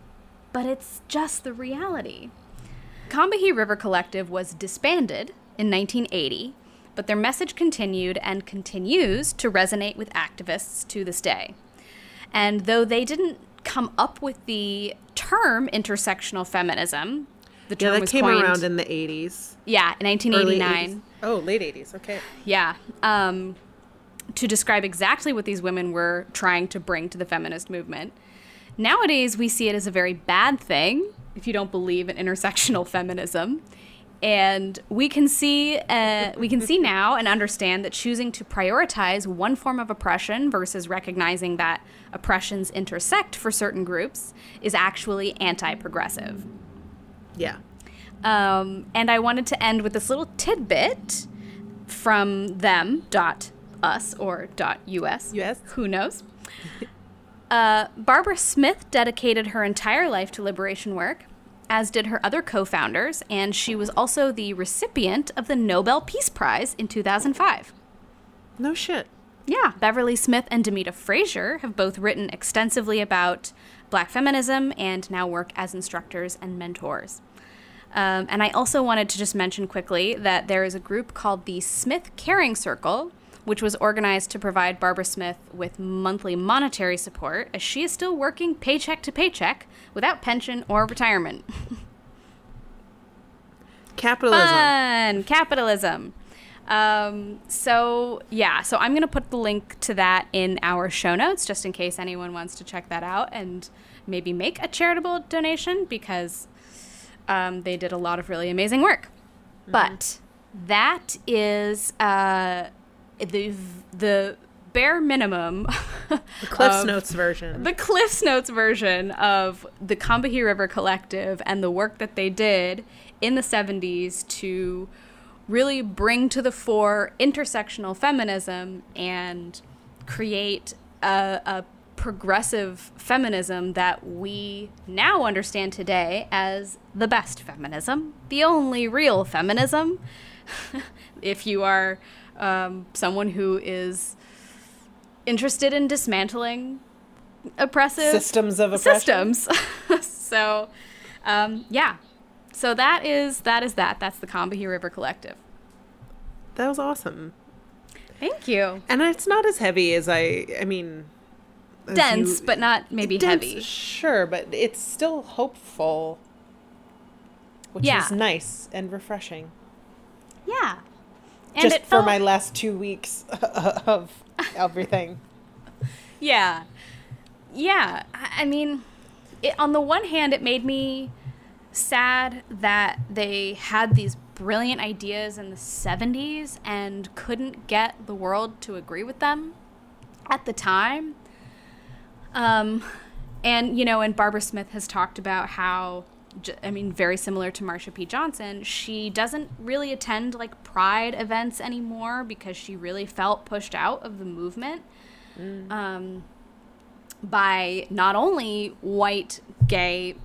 but it's just the reality Combahee River Collective was disbanded in 1980, but their message continued and continues to resonate with activists to this day. And though they didn't come up with the term intersectional feminism, the term Yeah, that was came coined, around in the eighties, yeah, in early 1989. 80s. Oh, late eighties. Okay. Yeah. Um, to describe exactly what these women were trying to bring to the feminist movement. Nowadays, we see it as a very bad thing if you don't believe in intersectional feminism. And we can see, uh, we can see now and understand that choosing to prioritize one form of oppression versus recognizing that oppressions intersect for certain groups is actually anti-progressive. Yeah. Um, and I wanted to end with this little tidbit from them dot us or dot us. US. Who knows? Uh, Barbara Smith dedicated her entire life to liberation work, as did her other co founders, and she was also the recipient of the Nobel Peace Prize in 2005. No shit. Yeah, Beverly Smith and Demita Frazier have both written extensively about black feminism and now work as instructors and mentors. Um, and I also wanted to just mention quickly that there is a group called the Smith Caring Circle, which was organized to provide Barbara Smith with monthly monetary support as she is still working paycheck to paycheck without pension or retirement. Capitalism. Fun! Capitalism. Um, so, yeah, so I'm going to put the link to that in our show notes just in case anyone wants to check that out and maybe make a charitable donation because um, they did a lot of really amazing work. But that is uh, the, the bare minimum. The Cliff's Notes version. the Cliffs Notes version of the Combahee River Collective and the work that they did in the 70s to really bring to the fore intersectional feminism and create a, a progressive feminism that we now understand today as the best feminism, the only real feminism. if you are um, someone who is interested in dismantling oppressive Systems of oppression. systems. so, um, yeah. So that is that is that. That's the Combahee River Collective. That was awesome. Thank you. And it's not as heavy as I. I mean, Dense, you- but not maybe dense, heavy. Sure, but it's still hopeful, which Yeah. is nice and refreshing. Yeah. And Just for felt, my last two weeks of everything. Yeah. Yeah. I I mean, it, on the one hand, it made me sad that they had these brilliant ideas in the 70s and couldn't get the world to agree with them at the time. Um, and, you know, and Barbara Smith has talked about how, I mean, very similar to Marsha P. Johnson, she doesn't really attend like pride events anymore because she really felt pushed out of the movement um, by not only white gay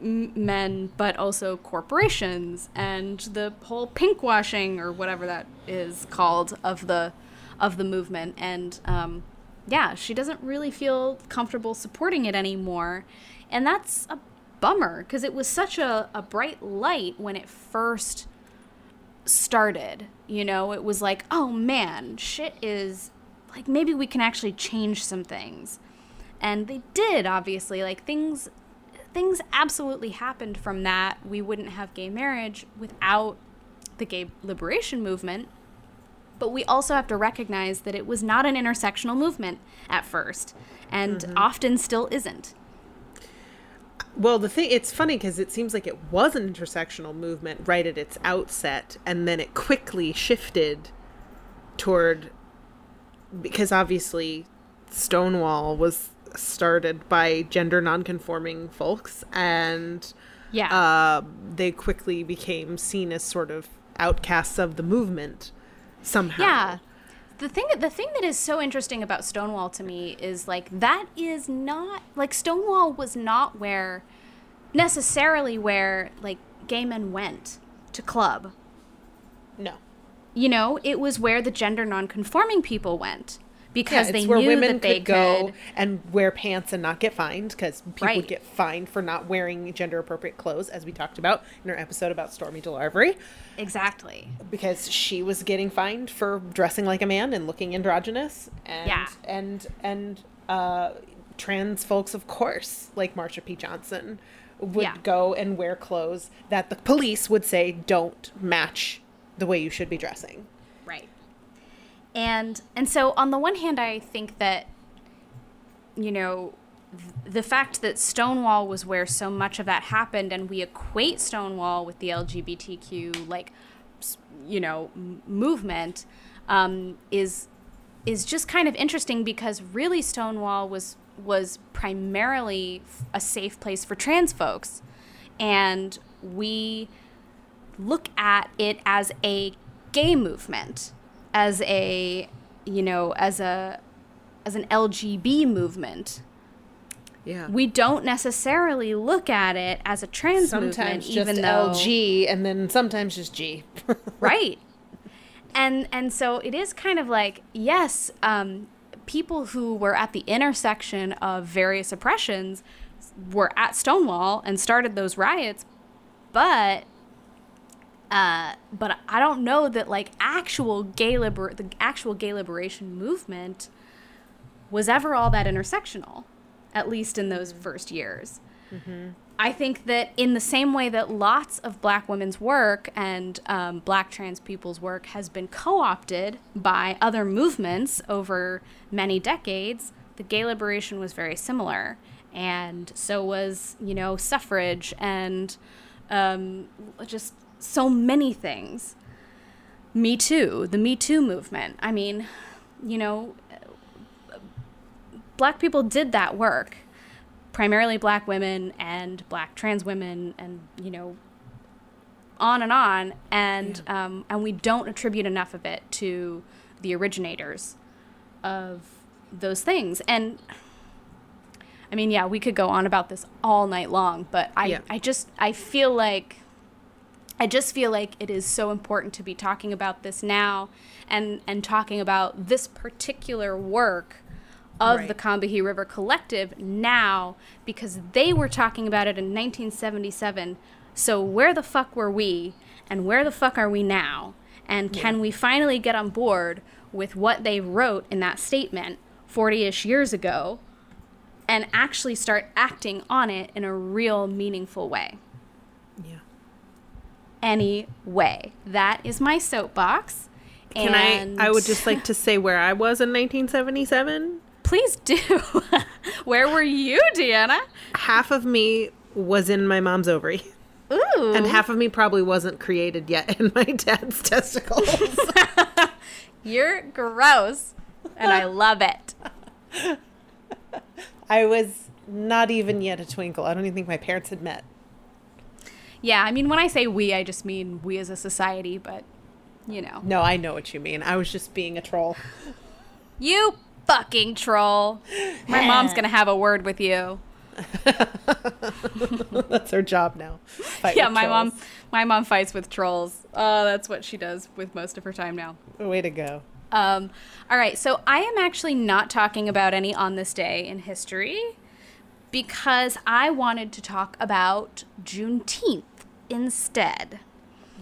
men, but also corporations and the whole pinkwashing or whatever that is called of the of the movement. And um, yeah, she doesn't really feel comfortable supporting it anymore, and that's a bummer because it was such a, a bright light when it first started. You know, it was like, oh man, shit is like maybe we can actually change some things. And they did, obviously. Like things things absolutely happened from that. We wouldn't have gay marriage without the gay liberation movement. But we also have to recognize that it was not an intersectional movement at first, and often still isn't. Well, the thing it's funny because it seems like it was an intersectional movement right at its outset, and then it quickly shifted toward because obviously Stonewall was started by gender nonconforming folks, and Yeah. uh, they quickly became seen as sort of outcasts of the movement somehow. Yeah. The thing the thing that is so interesting about Stonewall to me is like that is not like Stonewall was not where necessarily where like gay men went to club. No. You know, it was where the gender nonconforming people went because yeah, they it's where knew women that they could go could and wear pants and not get fined because people Right. get fined for not wearing gender appropriate clothes, as we talked about in our episode about Stormé DeLarverie, exactly. because she was getting fined for dressing like a man and looking androgynous, and Yeah. and and uh, trans folks, of course, like Marsha P. Johnson, would Yeah. go and wear clothes that the police would say don't match the way you should be dressing. Right. And and so on the one hand I think that you know th- the fact that Stonewall was where so much of that happened and we equate Stonewall with the LGBTQ like you know m- movement um, is is just kind of interesting because really Stonewall was was primarily a safe place for trans folks. And we look at it as a gay movement as a you know as a as an lgb movement Yeah. we don't necessarily look at it as a trans sometimes movement, even though LG and then sometimes just G. right and and so it is kind of like yes um, people who were at the intersection of various oppressions were at stonewall and started those riots but uh, but I don't know that like actual gay liber- the actual gay liberation movement was ever all that intersectional, at least in those first years. I think that in the same way that lots of black women's work and um, black trans people's work has been co opted by other movements over many decades, the gay liberation was very similar. And so was, you know, suffrage and um, just so many things. Me Too, the Me Too movement. I mean, you know, black people did that work primarily black women and black trans women and you know on and on and um, and we don't attribute enough of it to the originators of those things and i mean yeah we could go on about this all night long but i Yeah. i just i feel like I just feel like it is so important to be talking about this now and and talking about this particular work of the Right. Combahee River Collective now because they were talking about it in 1977. So where the fuck were we and where the fuck are we now? And can we finally get on board with what they wrote in that statement 40ish years ago and actually start acting on it in a real meaningful way? Yeah. any way. That is my soapbox. Can and I I would just like to say where I was in 1977. please do. Where were you, Deanna? Half of me was in my mom's ovary. Ooh. And half of me probably wasn't created yet in my dad's testicles. You're gross. And I love it. I was not even yet a twinkle. I don't even think my parents had met. Yeah, I mean, when I say we, I just mean we as a society, but you know. No, I know what you mean. I was just being a troll. You fucking troll. My mom's going to have a word with you. That's her job now. Fight Yeah, my trolls. mom my mom fights with trolls. Oh, that's what she does with most of her time now. Way to go. Um, all right, so I am actually not talking about any on this day in history because I wanted to talk about Juneteenth instead,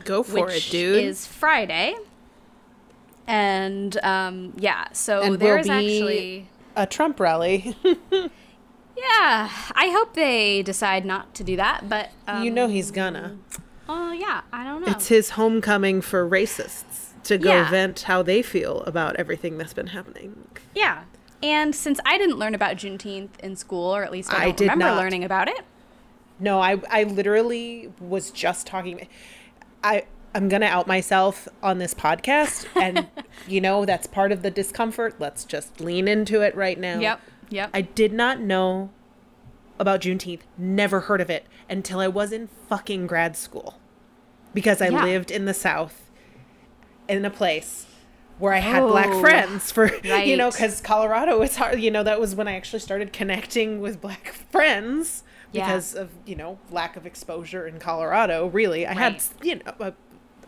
Go for it, dude. is Friday. And um, yeah, so and there is actually a Trump rally. yeah. I hope they decide not to do that, but um, you know he's gonna. Oh yeah, I don't know. It's his homecoming for racists to go Yeah. vent how they feel about everything that's been happening. Yeah. And since I didn't learn about Juneteenth in school, or at least I I don't did remember not. learning about it, No, I I literally was just talking. I I'm gonna out myself on this podcast, and you know that's part of the discomfort. Let's just lean into it right now. Yep. Yep. I did not know about Juneteenth. Never heard of it until I was in fucking grad school, because I Yeah. lived in the South, in a place where I had black Oh, friends for you know because Colorado it's hard you know that was when I actually started connecting with black friends Yeah. because of you know lack of exposure in Colorado really I had you know i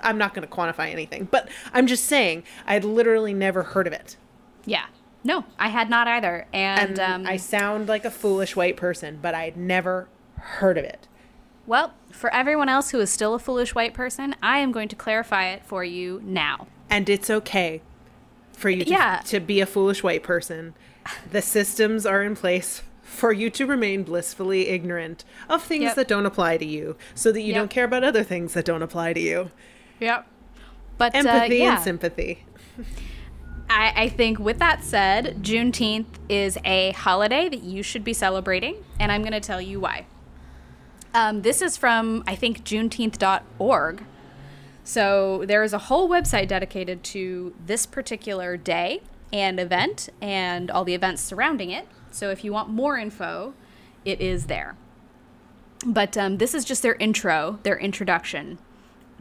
I'm not going to quantify anything but I'm just saying I'd literally never heard of it yeah. No, I had not either. And, and um, I sound like a foolish white person but I'd never heard of it well, for everyone else who is still a foolish white person, I am going to clarify it for you now. And it's okay for you to, Yeah. to be a foolish white person the systems are in place for you to remain blissfully ignorant of things Yep. that don't apply to you so that you Yep. don't care about other things that don't apply to you Yep. But uh, empathy yeah, and sympathy I, I think with that said, Juneteenth is a holiday that you should be celebrating, and I'm going to tell you why. Um, this is from, I think, juneteenth.org. So there is a whole website dedicated to this particular day and event and all the events surrounding it. So if you want more info, it is there. But um, this is just their intro, their introduction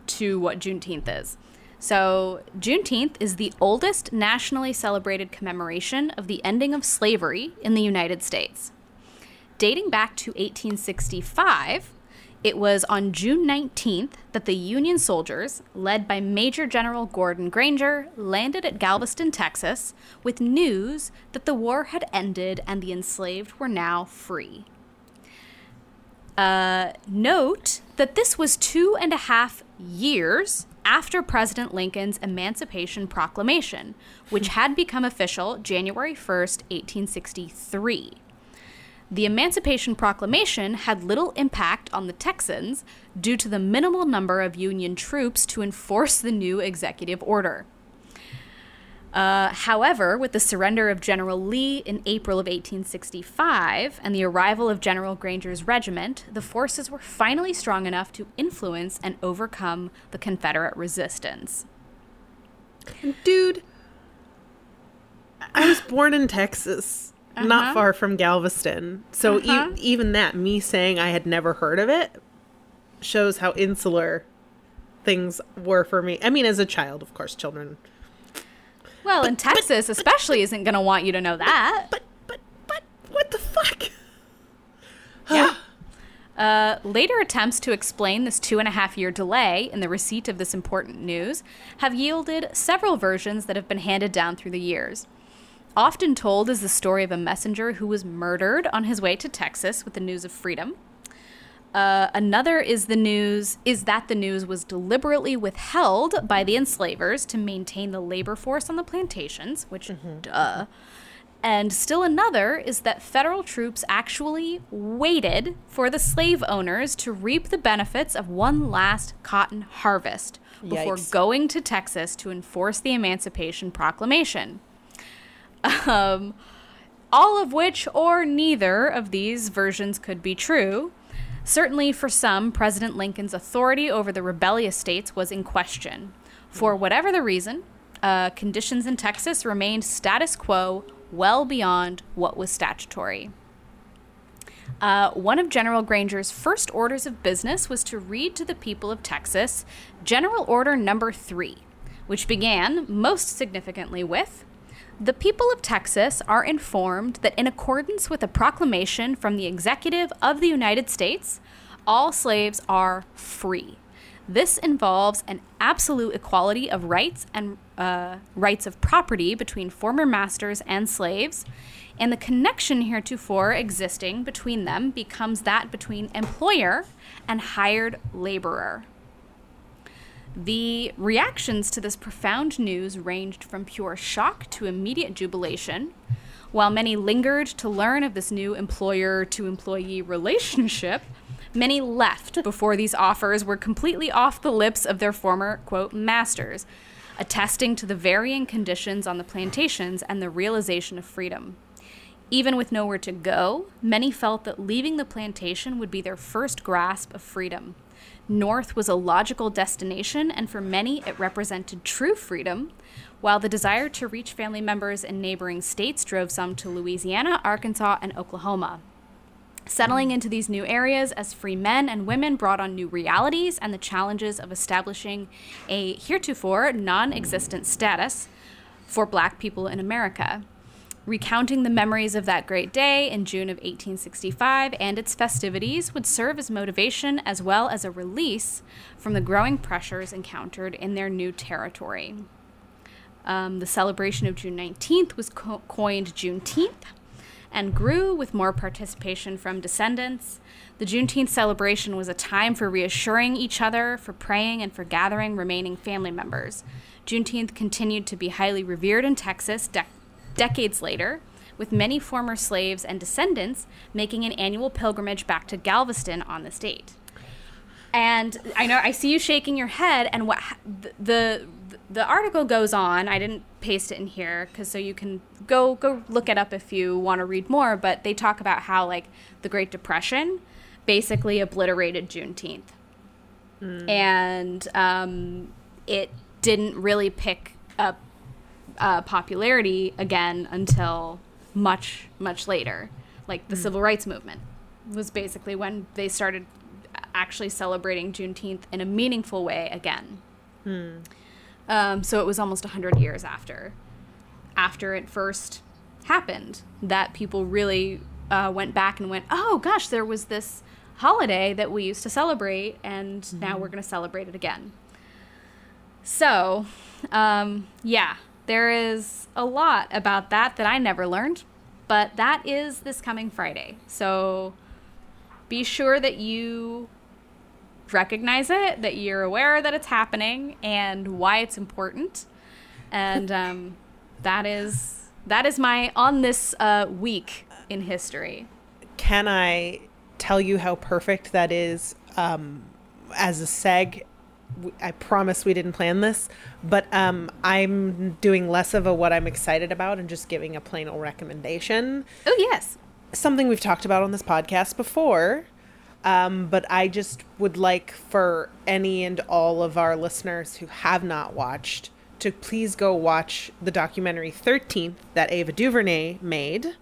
to what Juneteenth is. So, Juneteenth is the oldest nationally celebrated commemoration of the ending of slavery in the United States. dating back to 1865, it was on June 19th that the Union soldiers, led by Major General Gordon Granger, landed at Galveston, Texas, with news that the war had ended and the enslaved were now free. Uh, note that this was two and a half years after President Lincoln's Emancipation Proclamation, which had become official January 1st, 1863. The Emancipation Proclamation had little impact on the Texans due to the minimal number of Union troops to enforce the new executive order. Uh, however, with the surrender of General Lee in April of 1865 and the arrival of General Granger's regiment, the forces were finally strong enough to influence and overcome the Confederate resistance. Dude, I was born in Texas, Uh-huh. not far from Galveston. So e- Uh-huh. even that, me saying I had never heard of it, shows how insular things were for me. I mean, as a child, of course, children. Well, in Texas, especially, isn't going to want you to know that. But, but, but, what the fuck? Yeah. Uh, later attempts to explain this two and a half year delay in the receipt of this important news have yielded several versions that have been handed down through the years. Often told is the story of a messenger who was murdered on his way to Texas with the news of freedom. Uh, another is the news is that the news was deliberately withheld by the enslavers to maintain the labor force on the plantations, which duh. And still another is that federal troops actually waited for the slave owners to reap the benefits of one last cotton harvest before Yikes. going to Texas to enforce the Emancipation Proclamation. Um, all of which, or neither of these versions, could be true. Certainly, for some, President Lincoln's authority over the rebellious states was in question. For whatever the reason, uh, conditions in Texas remained status quo well beyond what was statutory. Uh, one of General Granger's first orders of business was to read to the people of Texas General Order Number Three, which began, most significantly, with The people of Texas are informed that, in accordance with a proclamation from the Executive of the United States, all slaves are free. This involves an absolute equality of rights and uh, rights of property between former masters and slaves, and the connection heretofore existing between them becomes that between employer and hired laborer. The reactions to this profound news ranged from pure shock to immediate jubilation, while many lingered to learn of this new employer to employee relationship. Many left before these offers were completely off the lips of their former, quote, masters, attesting to the varying conditions on the plantations and the realization of freedom. Even with nowhere to go, many felt that leaving the plantation would be their first grasp of freedom. North was a logical destination, and for many, it represented true freedom, while the desire to reach family members in neighboring states drove some to Louisiana, Arkansas, and Oklahoma. Settling into these new areas as free men and women brought on new realities and the challenges of establishing a heretofore non existent status for black people in America. Recounting the memories of that great day in June of 1865 and its festivities would serve as motivation as well as a release from the growing pressures encountered in their new territory. Um, the celebration of June 19th was co- coined Juneteenth and grew with more participation from descendants. The Juneteenth celebration was a time for reassuring each other, for praying, and for gathering remaining family members. Juneteenth continued to be highly revered in Texas dec decades later, with many former slaves and descendants making an annual pilgrimage back to Galveston on this date. And I know I see you shaking your head, and what the the, the article goes on. I didn't paste it in here because so you can go go look it up if you want to read more. But they talk about how like the Great Depression basically obliterated Juneteenth, and um, it didn't really pick up uh, popularity again until much much later. Like the civil rights movement was basically when they started actually celebrating Juneteenth in a meaningful way again. Um, so it was almost 100 years after after it first happened that people really uh, went back and went, oh gosh, there was this holiday that we used to celebrate, and now we're going to celebrate it again. So, um, yeah, there is a lot about that that I never learned, but that is this coming Friday. So be sure that you recognize it, that you're aware that it's happening and why it's important. And um, that is that is my on this uh, week in history. Can I tell you how perfect that is um, as a seg? I promise we didn't plan this, but um, I'm doing less of a what I'm excited about and just giving a plain old recommendation. Oh yes, something we've talked about on this podcast before. Um, but I just would like for any and all of our listeners who have not watched to please go watch the documentary 13th that Ava DuVernay made,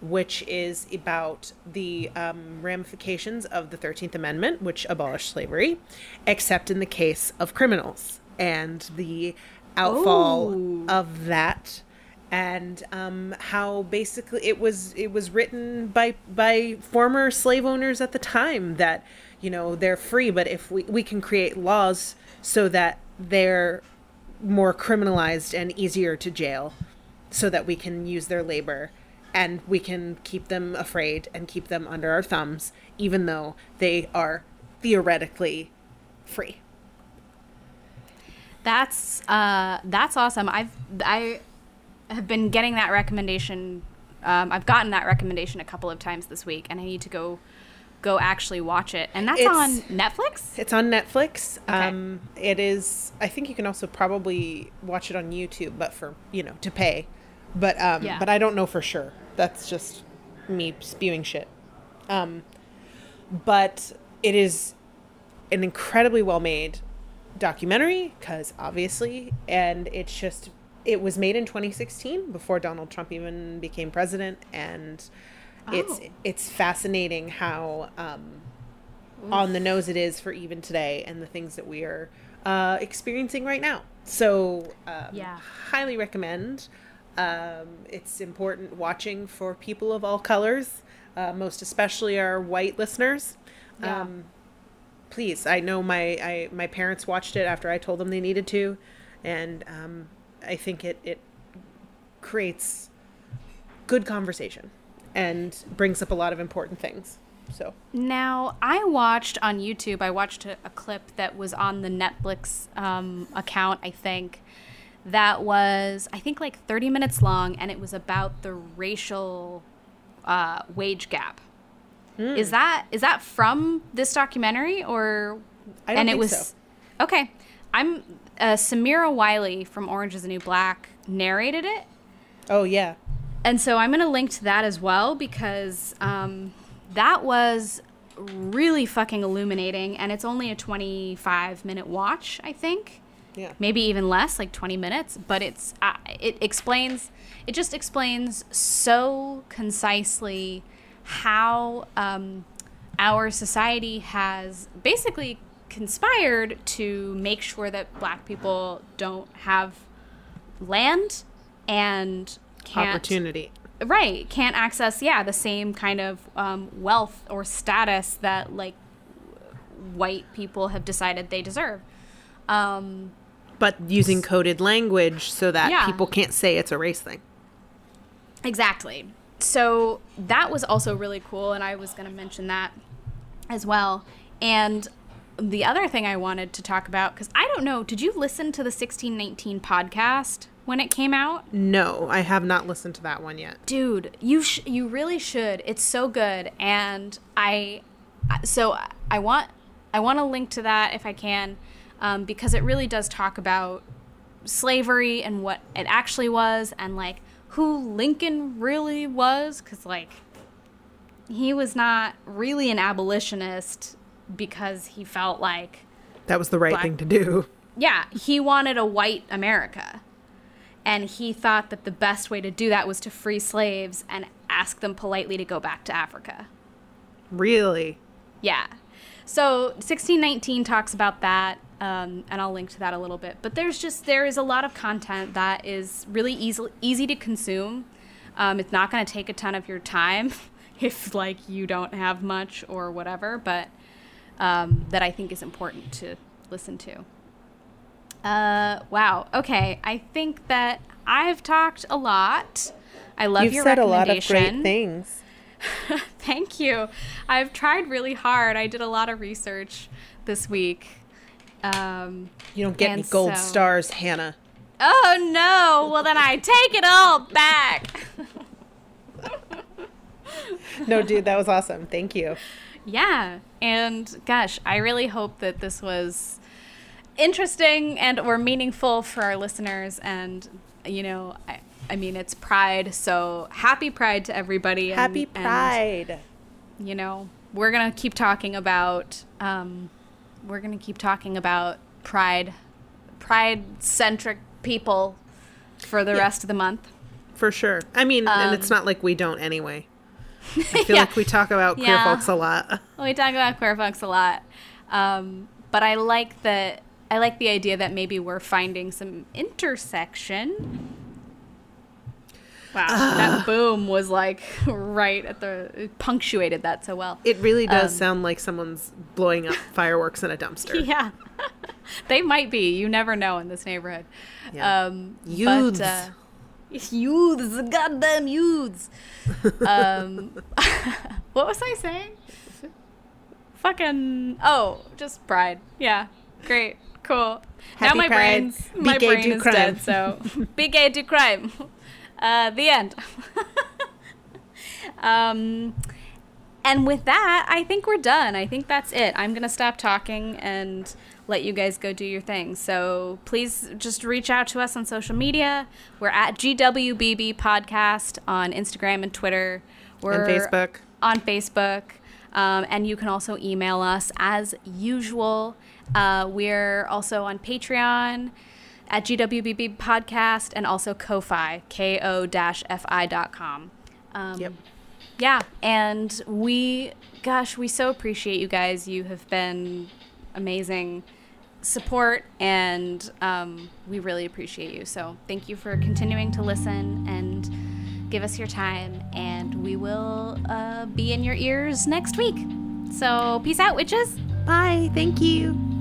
which is about the um, ramifications of the 13th Amendment, which abolished slavery, except in the case of criminals and the outfall Oh. of that and um, how basically it was it was written by by former slave owners at the time that you know they're free but if we, we can create laws so that they're more criminalized and easier to jail so that we can use their labor and we can keep them afraid and keep them under our thumbs even though they are theoretically free that's uh, that's awesome. I've I have been getting that recommendation. Um, I've gotten that recommendation a couple of times this week, and I need to go go actually watch it. And that's It's- on Netflix. It's on Netflix. Okay. Um, it is. I think you can also probably watch it on YouTube, but for you know to pay. But um, Yeah. but I don't know for sure. That's just me spewing shit. Um, but it is an incredibly well made documentary because obviously, and it's just it was made in 2016 before Donald Trump even became president, and it's Oh. it's fascinating how. Um, on the nose it is for even today and the things that we are uh, experiencing right now. So, um, Yeah. highly recommend. Um, it's important watching for people of all colors, uh, most especially our white listeners. Yeah. Um, please, I know my I, my parents watched it after I told them they needed to, and um, I think it it creates good conversation and brings up a lot of important things. So. Now, I watched on YouTube, I watched a, a clip that was on the Netflix um, account, I think, that was, I think, like 30 minutes long, and it was about the racial uh, wage gap. Is that is that from this documentary or I don't and it think was so. okay i'm uh, samira wiley from orange is the new black narrated it Oh yeah. and so I'm going to link to that as well because um, that was really fucking illuminating. And it's only a 25 minute watch, I think. Yeah. Maybe even less, like 20 minutes. But it's uh, it explains, it just explains so concisely how um, our society has basically conspired to make sure that black people don't have land and can't Opportunity. right can't access yeah the same kind of um, wealth or status that like white people have decided they deserve um, But using coded language so that Yeah. people can't say it's a race thing. Exactly. So that was also really cool, and I was going to mention that as well. And the other thing I wanted to talk about, because I don't know, did you listen to the 1619 podcast when it came out? No, I have not listened to that one yet. dude you sh- you really should it's so good and i I- so i want i want to link to that if i can um, because it really does talk about slavery and what it actually was and like who lincoln really was because like he was not really an abolitionist because he felt like That was the right Black- thing to do. yeah, he wanted a white America. And he thought that the best way to do that was to free slaves and ask them politely to go back to Africa. Really? Yeah. So 1619 talks about that, um, and I'll link to that a little bit. But there's just there is a lot of content that is really easy easy to consume. Um, it's not going to take a ton of your time. if like you don't have much or whatever, but um, that I think is important to listen to. Uh, wow. Okay, I think that I've talked a lot. I love. You've your said a lot of great things. Thank you. I've tried really hard. I did a lot of research this week. Um, You don't get any gold so- stars, Hannah. oh no! Well, then I take it all back. No, dude, that was awesome. Thank you. Yeah, and gosh, I really hope that this was interesting and or meaningful for our listeners. And you know, I, I mean, it's Pride, so happy Pride to everybody. and- Happy and, Pride. you know, we're gonna keep talking about. Um, we're gonna keep talking about Pride, Pride-centric people for the rest of the month. For sure. I mean, and it's not like we don't anyway. I feel Um, Yeah. like we talk about queer Yeah. folks a lot. We talk about queer folks a lot, um, but I like the I like the idea that maybe we're finding some intersection. Wow, that boom was like right at the it punctuated that so well. It really does Um, sound like someone's blowing up fireworks in a dumpster. Yeah, they might be. You never know in this neighborhood. Yeah. Um, Youths. But, uh, youths, goddamn youths. um, what was I saying? Fucking oh, just pride. Yeah, great, cool. now my Pride. brain's Be my gay, brain do is crime. dead. So be gay, do crime. Uh, the end. um, and with that, I think we're done. I think that's it. I'm going to stop talking and let you guys go do your thing. So please just reach out to us on social media. We're at GWBB Podcast on Instagram and Twitter. We're Facebook. On Facebook. Um, and you can also email us as usual. Uh, we're also on Patreon at GWBB Podcast and also Ko-Fi, ko-fi.com. Um, Yep. yeah, and we, gosh, we so appreciate you guys. You have been amazing support, and um, we really appreciate you. So thank you for continuing to listen and give us your time, and we will uh, be in your ears next week. So peace out, witches. Bye. Thank you.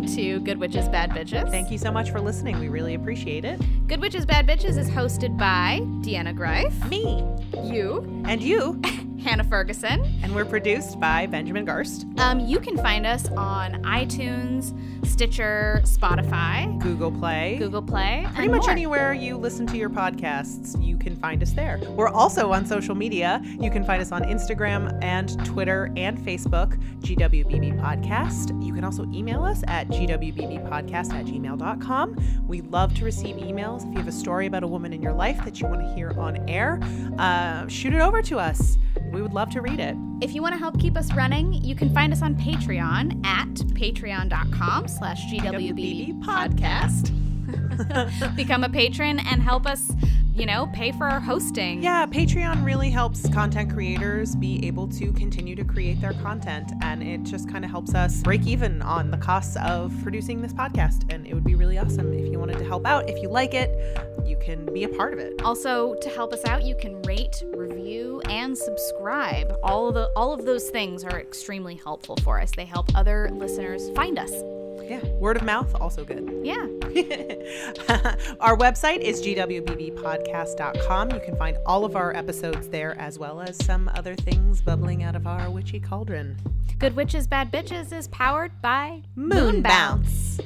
Listening to Good Witches, Bad Bitches. Thank you so much for listening. We really appreciate it. Good Witches, Bad Bitches is hosted by Deanna Greif, Me you, and you. Hannah Ferguson. and we're produced by Benjamin Garst, Um, you can find us on iTunes, Stitcher, Spotify, Google Play. Google Play, Pretty much more. anywhere you listen to your podcasts, you can find us there. We're also on social media. You can find us on Instagram and Twitter and Facebook, GWBB Podcast. You can also email us at gwbbpodcast at gmail.com. We love to receive emails. If you have a story about a woman in your life that you want to hear on air, uh, shoot it over to us. We would love to read it. If you want to help keep us running, you can find us on Patreon at patreon.com slash GWBB podcast. Become a patron and help us, you know, pay for our hosting. Yeah, Patreon really helps content creators be able to continue to create their content, and it just kind of helps us break even on the costs of producing this podcast. And it would be really awesome if you wanted to help out. If you like it, you can be a part of it. Also, to help us out, you can rate, review, and subscribe. All of the all of those things are extremely helpful for us. They help other listeners find us. Yeah, word of mouth also good. Yeah. our website is gwbbpodcast.com. You can find all of our episodes there, as well as some other things bubbling out of our witchy cauldron. Good Witches Bad Bitches is powered by Moon Bounce.